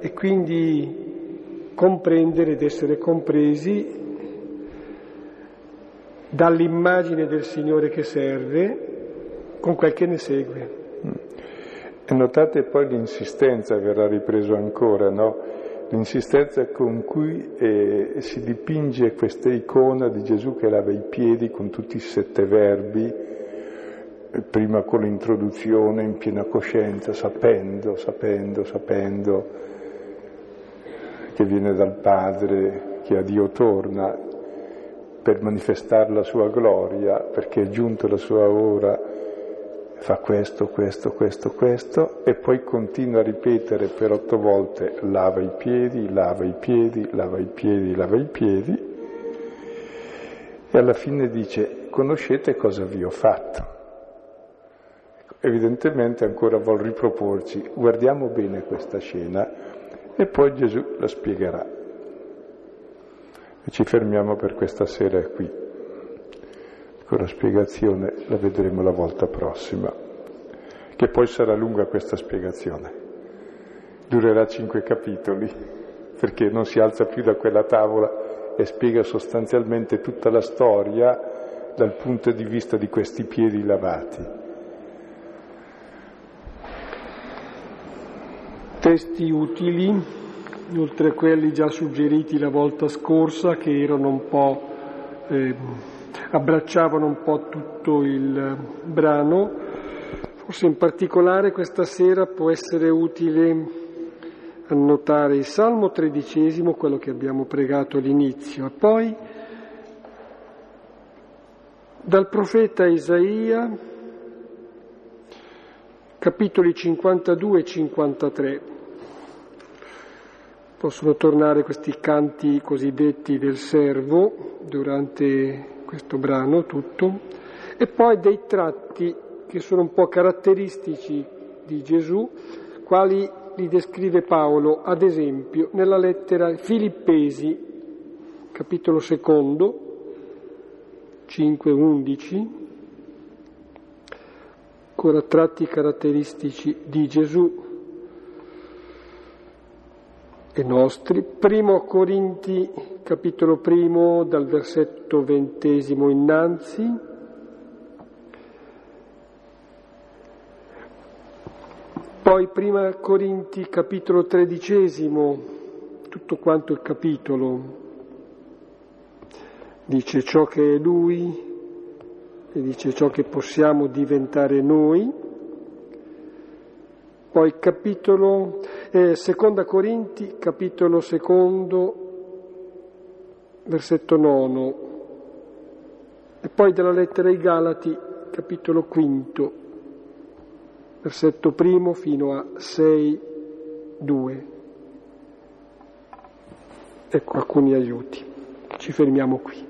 e quindi comprendere ed essere compresi dall'immagine del Signore che serve con quel che ne segue. E notate poi l'insistenza, verrà ripreso ancora, no? L'insistenza con cui eh, si dipinge questa icona di Gesù che lava i piedi con tutti i sette verbi, prima con l'introduzione in piena coscienza, sapendo, sapendo, sapendo che viene dal Padre, che a Dio torna per manifestare la sua gloria, perché è giunta la sua ora fa questo, questo, questo, questo e poi continua a ripetere per otto volte lava i piedi, lava i piedi, lava i piedi, lava i piedi e alla fine dice conoscete cosa vi ho fatto. Evidentemente ancora vuol riproporci, guardiamo bene questa scena e poi Gesù la spiegherà. E ci fermiamo per questa sera qui. Con la spiegazione la vedremo la volta prossima, che poi sarà lunga questa spiegazione. Durerà cinque capitoli, perché non si alza più da quella tavola e spiega sostanzialmente tutta la storia dal punto di vista di questi piedi lavati. Testi utili, oltre a quelli già suggeriti la volta scorsa, che erano un po'... Eh, abbracciavano un po' tutto il brano. Forse in particolare questa sera può essere utile annotare il Salmo tredicesimo, quello che abbiamo pregato all'inizio, e poi dal profeta Isaia, capitoli 52 e 53. Possono tornare questi canti cosiddetti del servo durante questo brano tutto, e poi dei tratti che sono un po' caratteristici di Gesù, quali li descrive Paolo, ad esempio, nella lettera Filippesi, capitolo secondo, 5-11, ancora tratti caratteristici di Gesù e nostri. Primo Corinti, capitolo primo, dal versetto ventesimo innanzi. Poi prima Corinti, capitolo tredicesimo, tutto quanto il capitolo dice ciò che è Lui e dice ciò che possiamo diventare noi. Poi capitolo, eh, seconda Corinti, capitolo secondo, versetto nono, e poi dalla lettera ai Galati, capitolo quinto, versetto primo fino a sei, due. Ecco alcuni aiuti. Ci fermiamo qui.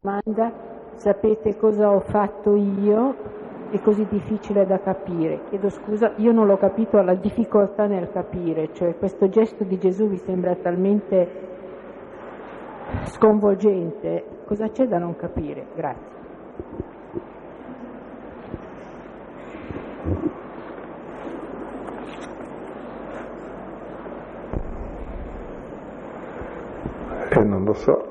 Domanda, sapete cosa ho fatto io è così difficile da capire. Chiedo scusa, io non l'ho capito, la difficoltà nel capire, cioè questo gesto di Gesù vi sembra talmente sconvolgente, cosa c'è da non capire? Grazie. Eh, non lo so,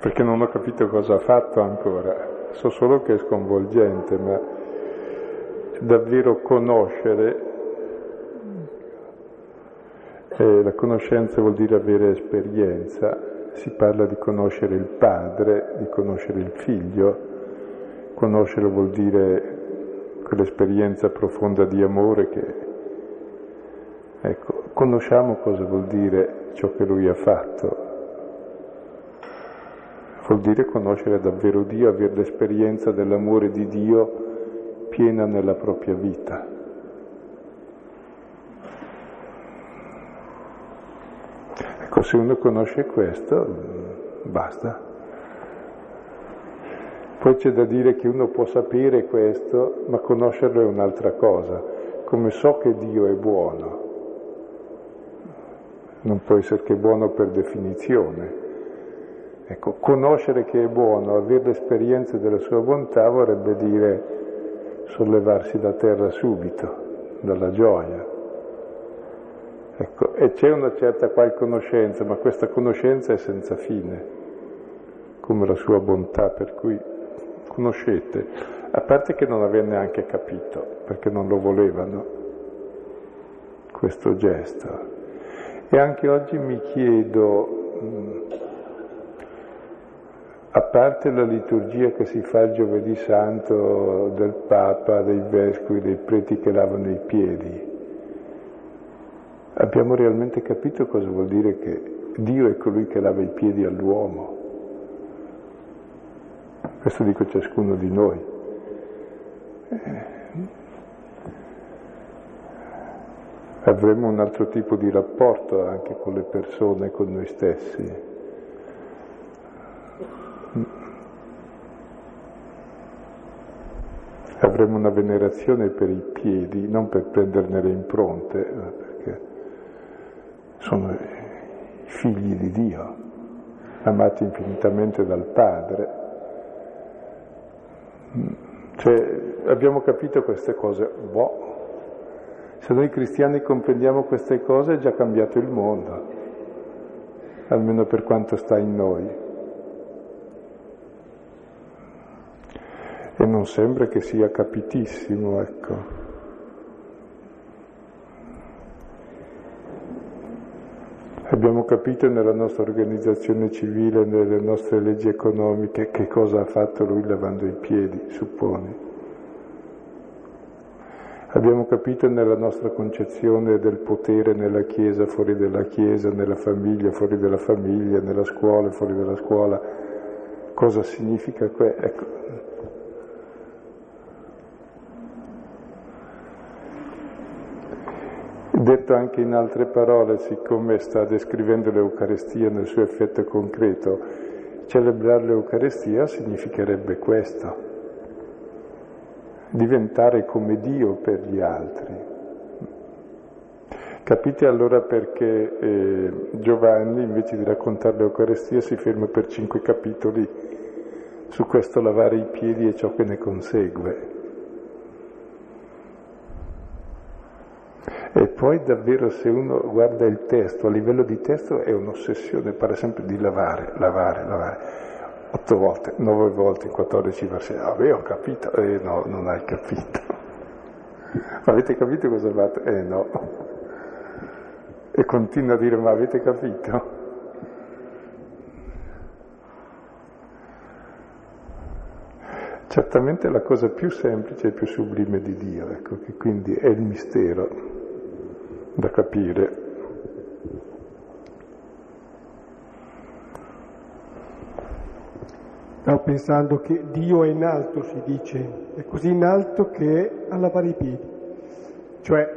perché non ho capito cosa ha fatto ancora so solo che è sconvolgente, ma davvero conoscere, eh, la conoscenza vuol dire avere esperienza, si parla di conoscere il padre, di conoscere il figlio, conoscere vuol dire quell'esperienza profonda di amore che, ecco, conosciamo cosa vuol dire ciò che lui ha fatto, vuol dire conoscere davvero Dio, avere l'esperienza dell'amore di Dio piena nella propria vita. Ecco, se uno conosce questo, basta. Poi c'è da dire che uno può sapere questo, ma conoscerlo è un'altra cosa. Come so che Dio è buono, non può essere che buono per definizione. Ecco, conoscere che è buono, avere l'esperienza della sua bontà vorrebbe dire sollevarsi da terra subito, dalla gioia. Ecco, e c'è una certa qual conoscenza, ma questa conoscenza è senza fine, come la sua bontà, per cui conoscete, a parte che non aveva neanche capito, perché non lo volevano, questo gesto. E anche oggi mi chiedo, a parte la liturgia che si fa il giovedì santo del Papa, dei vescovi, dei preti che lavano i piedi, abbiamo realmente capito cosa vuol dire che Dio è colui che lava i piedi all'uomo. Questo dico ciascuno di noi. Avremo un altro tipo di rapporto anche con le persone, con noi stessi. Avremo una venerazione per i piedi, non per prenderne le impronte, perché sono i figli di Dio, amati infinitamente dal Padre. Cioè, abbiamo capito queste cose, boh, se noi cristiani comprendiamo queste cose è già cambiato il mondo, almeno per quanto sta in noi. E non sembra che sia capitissimo, ecco. Abbiamo capito nella nostra organizzazione civile, nelle nostre leggi economiche, che cosa ha fatto lui lavando i piedi, supponi. Abbiamo capito nella nostra concezione del potere nella Chiesa, fuori dalla Chiesa, nella famiglia, fuori dalla famiglia, nella scuola, fuori dalla scuola, cosa significa questo. Ecco, Detto anche in altre parole, siccome sta descrivendo l'Eucarestia nel suo effetto concreto, celebrare l'Eucarestia significherebbe questo, diventare come Dio per gli altri. Capite allora perché eh, Giovanni, invece di raccontare l'Eucarestia, si ferma per cinque capitoli su questo lavare i piedi e ciò che ne consegue. E poi davvero se uno guarda il testo, a livello di testo è un'ossessione, pare sempre di lavare, lavare, lavare. Otto volte, nove volte in 14 versetti. Ah, beh, ho capito. Eh no, non hai capito. [LAUGHS] Avete capito cosa fatto? Eh no. E continua a dire, ma avete capito? Certamente la cosa più semplice e più sublime di Dio, ecco, che quindi è il mistero da capire. Stavo pensando che Dio è in alto, si dice, è così in alto che è a lavare i piedi. Cioè,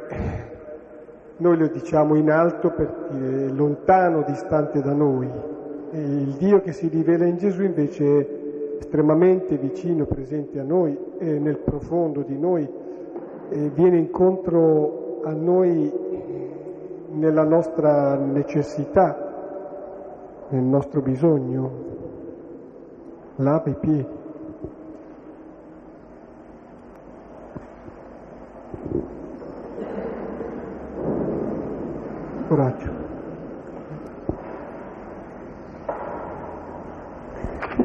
noi lo diciamo in alto perché è lontano, distante da noi. E il Dio che si rivela in Gesù invece è estremamente vicino, presente a noi, è nel profondo di noi, viene incontro a noi nella nostra necessità, nel nostro bisogno. Lava i piedi. Coraggio.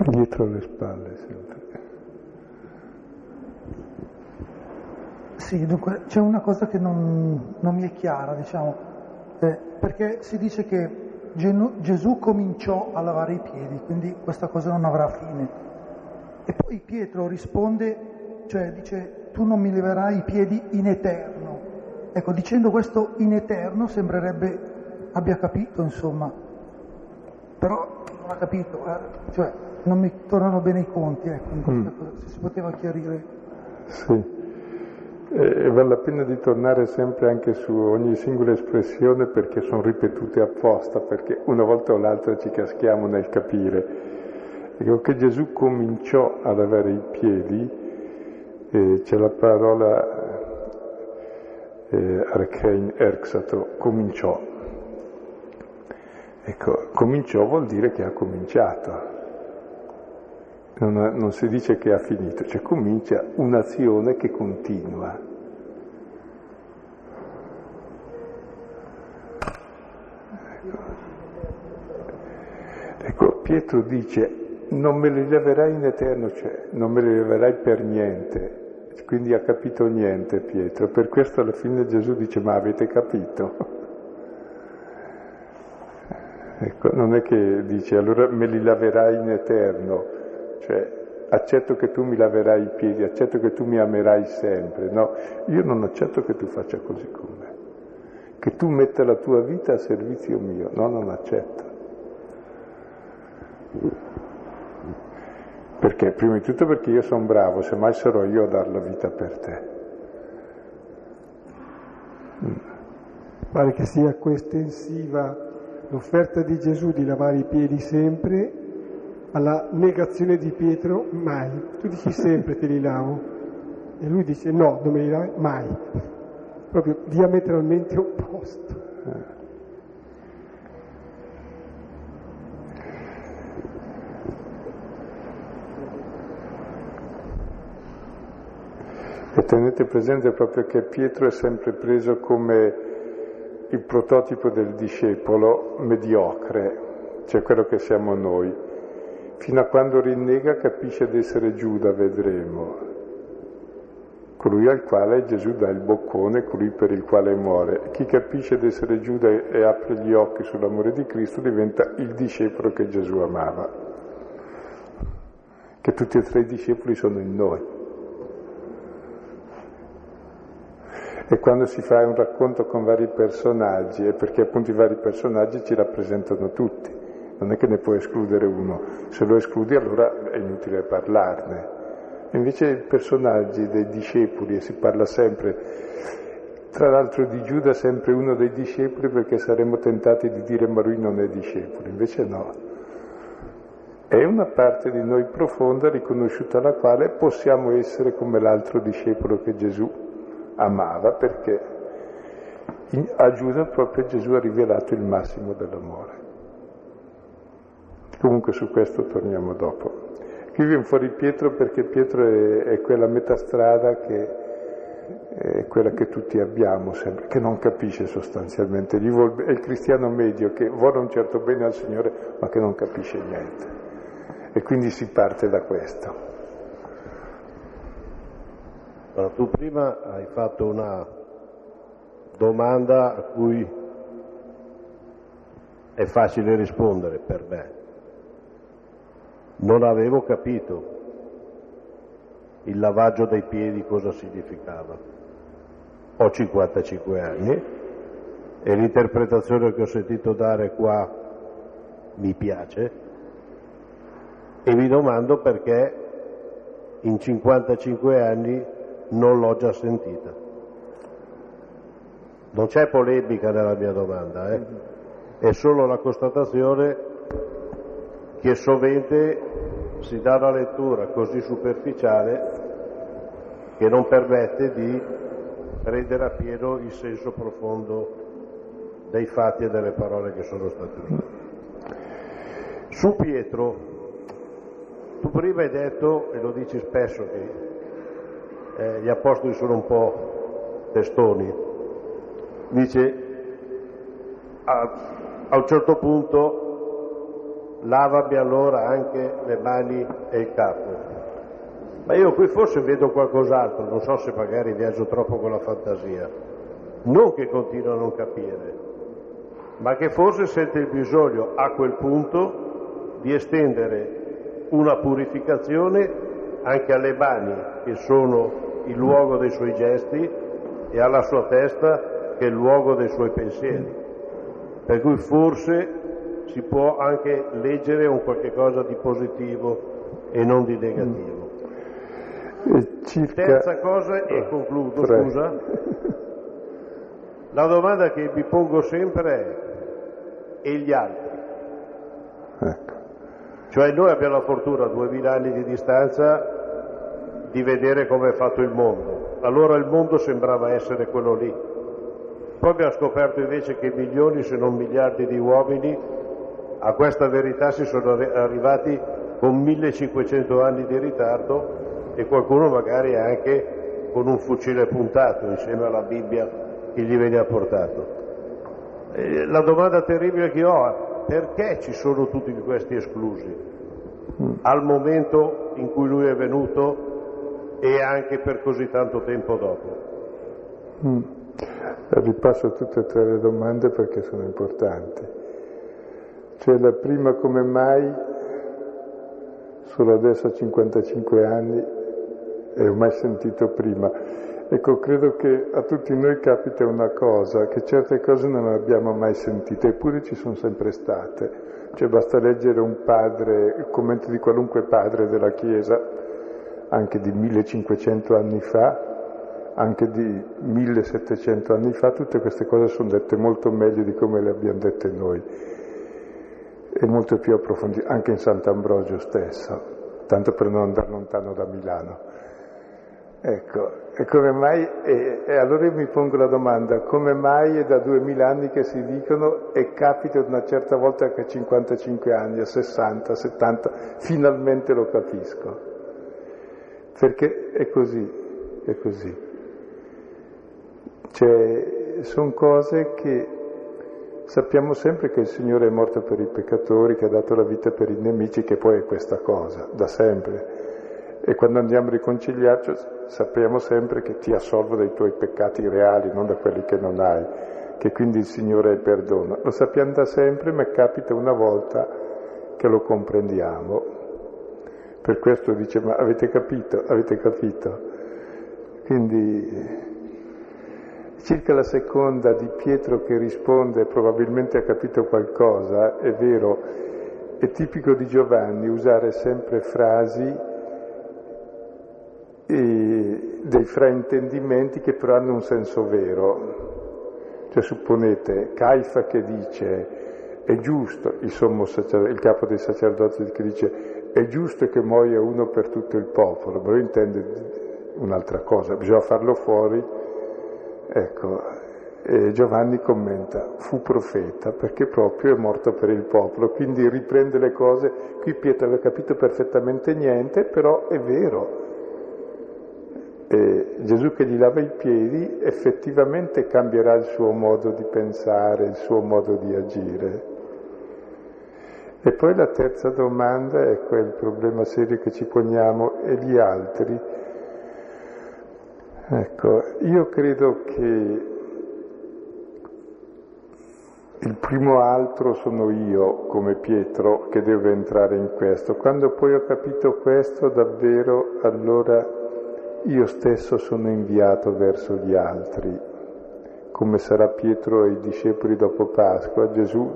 Dietro le spalle sempre. Sì, dunque c'è una cosa che non, non mi è chiara, diciamo, eh, perché si dice che Genu- Gesù cominciò a lavare i piedi, quindi questa cosa non avrà fine. E poi Pietro risponde, cioè dice, tu non mi leverai i piedi in eterno. Ecco, dicendo questo in eterno sembrerebbe abbia capito, insomma, però non ha capito, eh? cioè non mi tornano bene i conti, ecco, in questa mm. cosa, se si poteva chiarire. Sì. E vale la pena di tornare sempre anche su ogni singola espressione perché sono ripetute apposta, perché una volta o l'altra ci caschiamo nel capire. Ecco che Gesù cominciò ad avere i piedi, eh, c'è la parola eh, archein erxato, cominciò. Ecco, cominciò vuol dire che ha cominciato. Non, non, si dice che ha finito, cioè comincia un'azione che continua. Ecco. ecco, Pietro dice, non me li leverai in eterno, cioè non me li leverai per niente. Quindi ha capito niente Pietro, per questo alla fine Gesù dice, ma avete capito? Ecco, non è che dice allora me li laverai in eterno, cioè accetto che tu mi laverai i piedi, accetto che tu mi amerai sempre, no, io non accetto che tu faccia così con me, che tu metta la tua vita a servizio mio, no, non accetto. Perché? Prima di tutto perché io sono bravo, semmai sarò io a dar la vita per te. Pare che sia coestensiva l'offerta di Gesù di lavare i piedi sempre alla negazione di Pietro, mai. Tu dici sempre te li lavo. E lui dice no, non me li lavi mai. Proprio diametralmente opposto. E tenete presente proprio che Pietro è sempre preso come il prototipo del discepolo mediocre, cioè quello che siamo noi fino a quando rinnega capisce di essere Giuda, vedremo. Colui al quale Gesù dà il boccone, colui per il quale muore. Chi capisce di essere Giuda e apre gli occhi sull'amore di Cristo diventa il discepolo che Gesù amava. Che tutti e tre i discepoli sono in noi. E quando si fa un racconto con vari personaggi, è perché appunto i vari personaggi ci rappresentano tutti non è che ne puoi escludere uno, se lo escludi allora è inutile parlarne. Invece i personaggi dei discepoli, e si parla sempre, tra l'altro di Giuda sempre uno dei discepoli perché saremmo tentati di dire ma lui non è discepolo, invece no. È una parte di noi profonda riconosciuta alla quale possiamo essere come l'altro discepolo che Gesù amava perché a Giuda proprio Gesù ha rivelato il massimo dell'amore. Comunque su questo torniamo dopo. Qui viene fuori Pietro perché Pietro è, è quella metà strada che è quella che tutti abbiamo sempre, che non capisce sostanzialmente, è il cristiano medio che vuole un certo bene al Signore ma che non capisce niente. E quindi si parte da questo. Allora, tu prima hai fatto una domanda a cui è facile rispondere per me non avevo capito il lavaggio dei piedi cosa significava. Ho 55 anni e l'interpretazione che ho sentito dare qua mi piace e mi domando perché in 55 anni non l'ho già sentita. Non c'è polemica nella mia domanda, eh? è solo la constatazione che sovente si dà una lettura così superficiale che non permette di prendere a pieno il senso profondo dei fatti e delle parole che sono state usate. Su Pietro, tu prima hai detto, e lo dici spesso, che eh, gli apostoli sono un po' testoni, dice a, a un certo punto lavami allora anche le mani e il capo. Ma io qui forse vedo qualcos'altro, non so se magari viaggio troppo con la fantasia. Non che continua a non capire, ma che forse sente il bisogno a quel punto di estendere una purificazione anche alle mani, che sono il luogo dei suoi gesti, e alla sua testa, che è il luogo dei suoi pensieri. Per cui forse si può anche leggere un qualche cosa di positivo e non di negativo. Circa... Terza cosa, e concludo, Tre. scusa. La domanda che mi pongo sempre è, e gli altri? Ecco. Cioè noi abbiamo la fortuna a duemila anni di distanza di vedere come è fatto il mondo. Allora il mondo sembrava essere quello lì. Poi abbiamo scoperto invece che milioni, se non miliardi di uomini a questa verità si sono arri- arrivati con 1500 anni di ritardo e qualcuno magari anche con un fucile puntato insieme alla Bibbia che gli veniva portato. E la domanda terribile che ho è perché ci sono tutti questi esclusi al momento in cui lui è venuto e anche per così tanto tempo dopo? Mm. Ripasso tutte e tre le domande perché sono importanti. Cioè la prima come mai, solo adesso a 55 anni, e ho mai sentito prima. Ecco, credo che a tutti noi capita una cosa, che certe cose non abbiamo mai sentite, eppure ci sono sempre state. Cioè basta leggere un padre, il commento di qualunque padre della Chiesa, anche di 1500 anni fa, anche di 1700 anni fa, tutte queste cose sono dette molto meglio di come le abbiamo dette noi e molto più approfondite, anche in Sant'Ambrogio stesso, tanto per non andare lontano da Milano. Ecco, e come mai, e, e allora io mi pongo la domanda, come mai è da duemila anni che si dicono e capita una certa volta che a 55 anni, a 60, 70, finalmente lo capisco? Perché è così, è così. Cioè, sono cose che sappiamo sempre che il Signore è morto per i peccatori, che ha dato la vita per i nemici, che poi è questa cosa, da sempre. E quando andiamo a riconciliarci sappiamo sempre che ti assolvo dai tuoi peccati reali, non da quelli che non hai, che quindi il Signore perdona. Lo sappiamo da sempre, ma capita una volta che lo comprendiamo. Per questo dice, ma avete capito? Avete capito? Quindi Circa la seconda di Pietro che risponde, probabilmente ha capito qualcosa, è vero, è tipico di Giovanni usare sempre frasi e dei fraintendimenti che però hanno un senso vero. Cioè supponete Caifa che dice è giusto, il, sacerdote, il capo dei sacerdoti che dice è giusto che muoia uno per tutto il popolo, ma lui intende un'altra cosa, bisogna farlo fuori Ecco, e Giovanni commenta, fu profeta perché proprio è morto per il popolo, quindi riprende le cose, qui Pietro aveva capito perfettamente niente, però è vero. E Gesù che gli lava i piedi effettivamente cambierà il suo modo di pensare, il suo modo di agire. E poi la terza domanda è quel problema serio che ci poniamo, e gli altri? Ecco, io credo che il primo altro sono io, come Pietro, che devo entrare in questo. Quando poi ho capito questo, davvero, allora io stesso sono inviato verso gli altri, come sarà Pietro e i discepoli dopo Pasqua. Gesù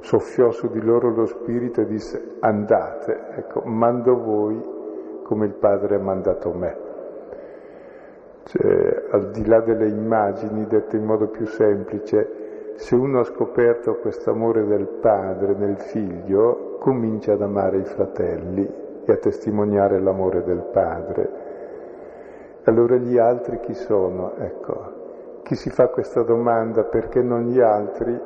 soffiò su di loro lo Spirito e disse andate, ecco, mando voi come il Padre ha mandato me. Cioè, al di là delle immagini, dette in modo più semplice, se uno ha scoperto questo amore del padre nel figlio, comincia ad amare i fratelli e a testimoniare l'amore del padre. Allora gli altri chi sono? Ecco, chi si fa questa domanda perché non gli altri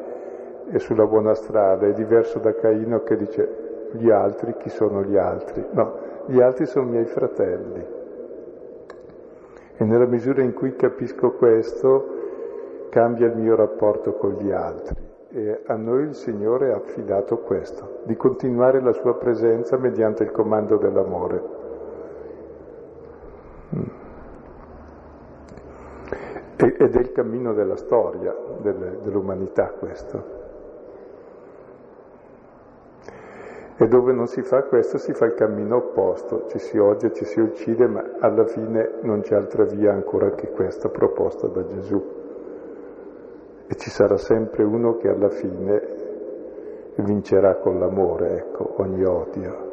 è sulla buona strada, è diverso da Caino che dice gli altri, chi sono gli altri? No, gli altri sono miei fratelli. E nella misura in cui capisco questo, cambia il mio rapporto con gli altri. E a noi il Signore ha affidato questo, di continuare la sua presenza mediante il comando dell'amore. Mm. Ed è il cammino della storia dell'umanità questo. E dove non si fa questo si fa il cammino opposto, ci si odia, ci si uccide, ma alla fine non c'è altra via ancora che questa proposta da Gesù. E ci sarà sempre uno che alla fine vincerà con l'amore, ecco, ogni odio.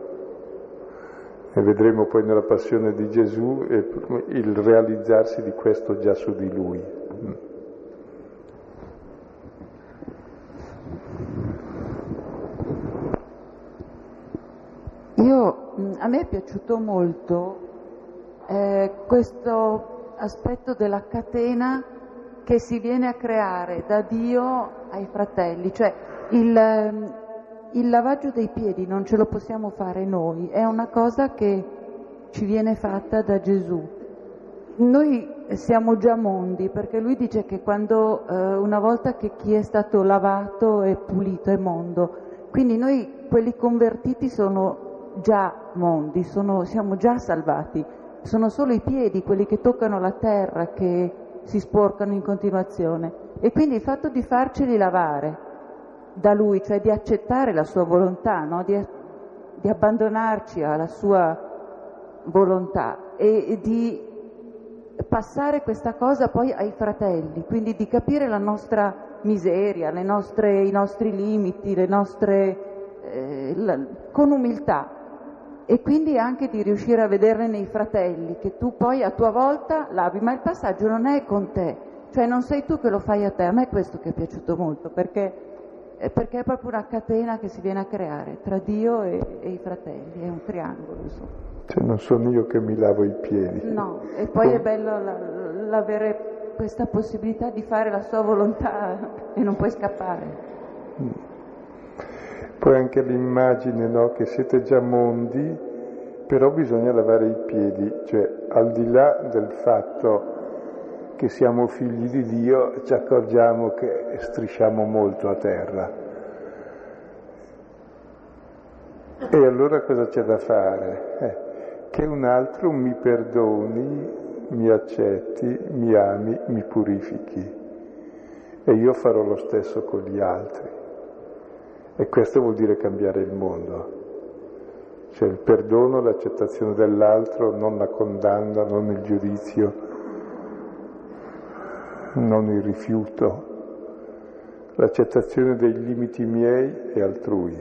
E vedremo poi nella passione di Gesù il realizzarsi di questo già su di lui. Io, a me è piaciuto molto eh, questo aspetto della catena che si viene a creare da Dio ai fratelli, cioè il, ehm, il lavaggio dei piedi non ce lo possiamo fare noi, è una cosa che ci viene fatta da Gesù. Noi siamo già mondi perché lui dice che quando eh, una volta che chi è stato lavato è pulito è mondo, quindi noi quelli convertiti sono già mondi, sono, siamo già salvati, sono solo i piedi, quelli che toccano la terra, che si sporcano in continuazione. E quindi il fatto di farceli lavare da Lui, cioè di accettare la sua volontà, no? di, di, abbandonarci alla sua volontà e, di passare questa cosa poi ai fratelli, quindi di capire la nostra miseria, nostre, i nostri limiti, le nostre, eh, la, con umiltà e quindi anche di riuscire a vederle nei fratelli, che tu poi a tua volta lavi, ma il passaggio non è con te, cioè non sei tu che lo fai a te, a me è questo che è piaciuto molto, perché perché è proprio una catena che si viene a creare tra Dio e, e i fratelli, è un triangolo. Insomma. Cioè non sono io che mi lavo i piedi. No, e poi Come... è bello l'avere questa possibilità di fare la sua volontà e non puoi scappare. Mm. Poi anche l'immagine no, che siete già mondi, però bisogna lavare i piedi, cioè al di là del fatto che siamo figli di Dio ci accorgiamo che strisciamo molto a terra. E allora cosa c'è da fare? Eh, che un altro mi perdoni, mi accetti, mi ami, mi purifichi. E io farò lo stesso con gli altri. E questo vuol dire cambiare il mondo. Cioè il perdono, l'accettazione dell'altro, non la condanna, non il giudizio, non il rifiuto, l'accettazione dei limiti miei e altrui,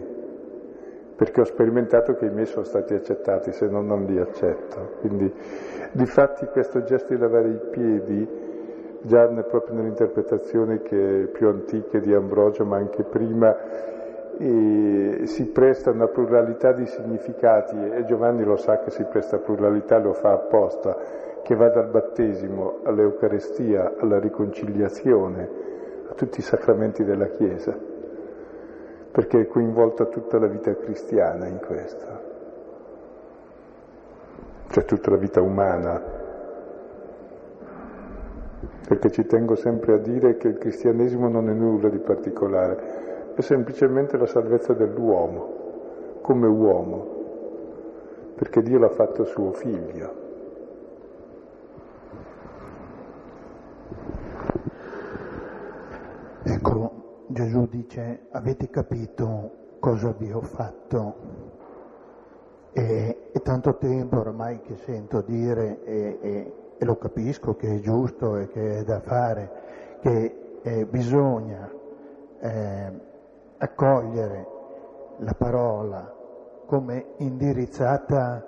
perché ho sperimentato che i miei sono stati accettati, se no non li accetto. Quindi, difatti, questo gesto di lavare i piedi, già proprio nell'interpretazione che è più antica di Ambrogio, ma anche prima, e si presta una pluralità di significati e Giovanni lo sa che si presta pluralità, lo fa apposta, che va dal battesimo all'Eucarestia, alla riconciliazione, a tutti i sacramenti della Chiesa, perché è coinvolta tutta la vita cristiana in questo, cioè tutta la vita umana. Perché ci tengo sempre a dire che il cristianesimo non è nulla di particolare, è semplicemente la salvezza dell'uomo, come uomo, perché Dio l'ha fatto suo figlio. Ecco, Gesù dice, avete capito cosa vi ho fatto? E, è tanto tempo ormai che sento dire, e, e, e, lo capisco che è giusto e che è da fare, che eh, bisogna eh, accogliere la parola come indirizzata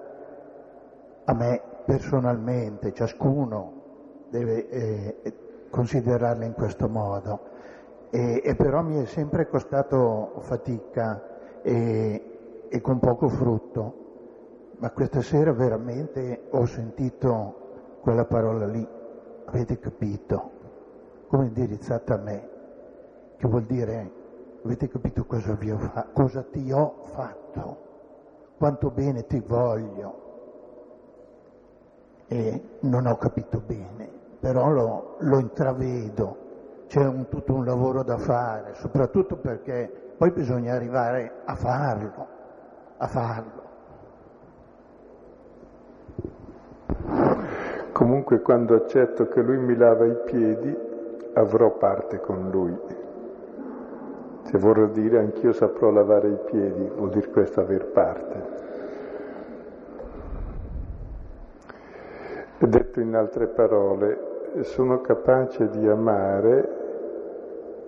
a me personalmente, ciascuno deve eh, considerarla in questo modo. E, e però mi è sempre costato fatica e, e con poco frutto, ma questa sera veramente ho sentito quella parola lì, avete capito, come indirizzata a me, che vuol dire avete capito cosa, vi ho fa- cosa ti ho fatto, quanto bene ti voglio. E non ho capito bene, però lo, lo intravedo c'è un, tutto un lavoro da fare, soprattutto perché poi bisogna arrivare a farlo, a farlo. comunque quando accetto che lui mi lava i piedi avrò parte con lui. Se vorrà dire anch'io saprò lavare i piedi, vuol dire questo aver parte. Detto in altre parole, sono capace di amare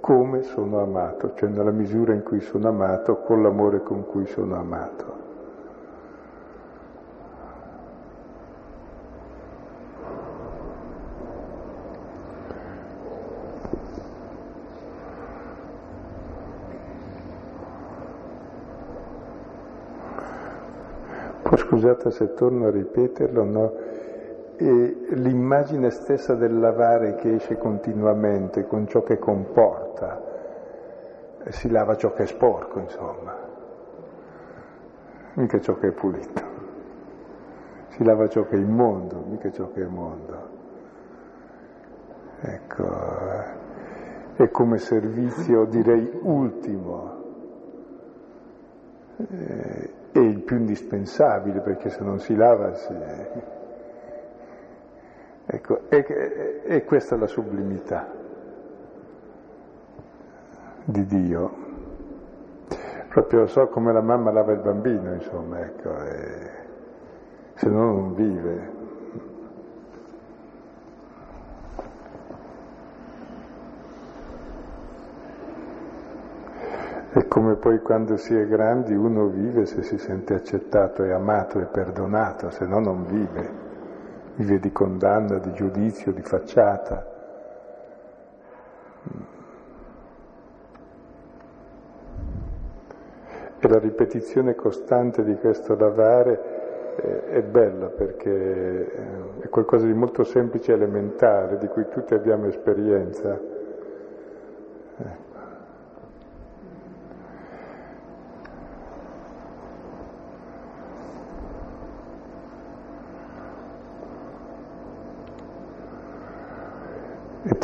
come sono amato, cioè nella misura in cui sono amato, con l'amore con cui sono amato. Poi scusate se torno a ripeterlo, no? E l'immagine stessa del lavare che esce continuamente con ciò che comporta, si lava ciò che è sporco, insomma, mica ciò che è pulito. Si lava ciò che è immondo, mica ciò che è mondo. Ecco, è come servizio, direi, ultimo. Eh, è il più indispensabile perché se non si lava si Ecco, e, e questa è la sublimità di Dio. Proprio so come la mamma lava il bambino, insomma, ecco, e, se no non vive. E come poi quando si è grandi uno vive se si sente accettato e amato e perdonato, se no non vive vive di condanna, di giudizio, di facciata. E la ripetizione costante di questo lavare è bella perché eh, è qualcosa di molto semplice e elementare, di cui tutti abbiamo esperienza.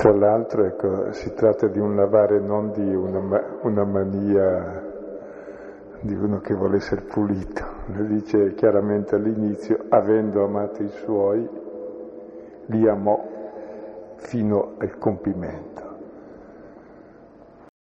Tra l'altro ecco, si tratta di un lavare non di una, una mania di uno che vuole essere pulito, lo dice chiaramente all'inizio, avendo amato i suoi, li amò fino al compimento.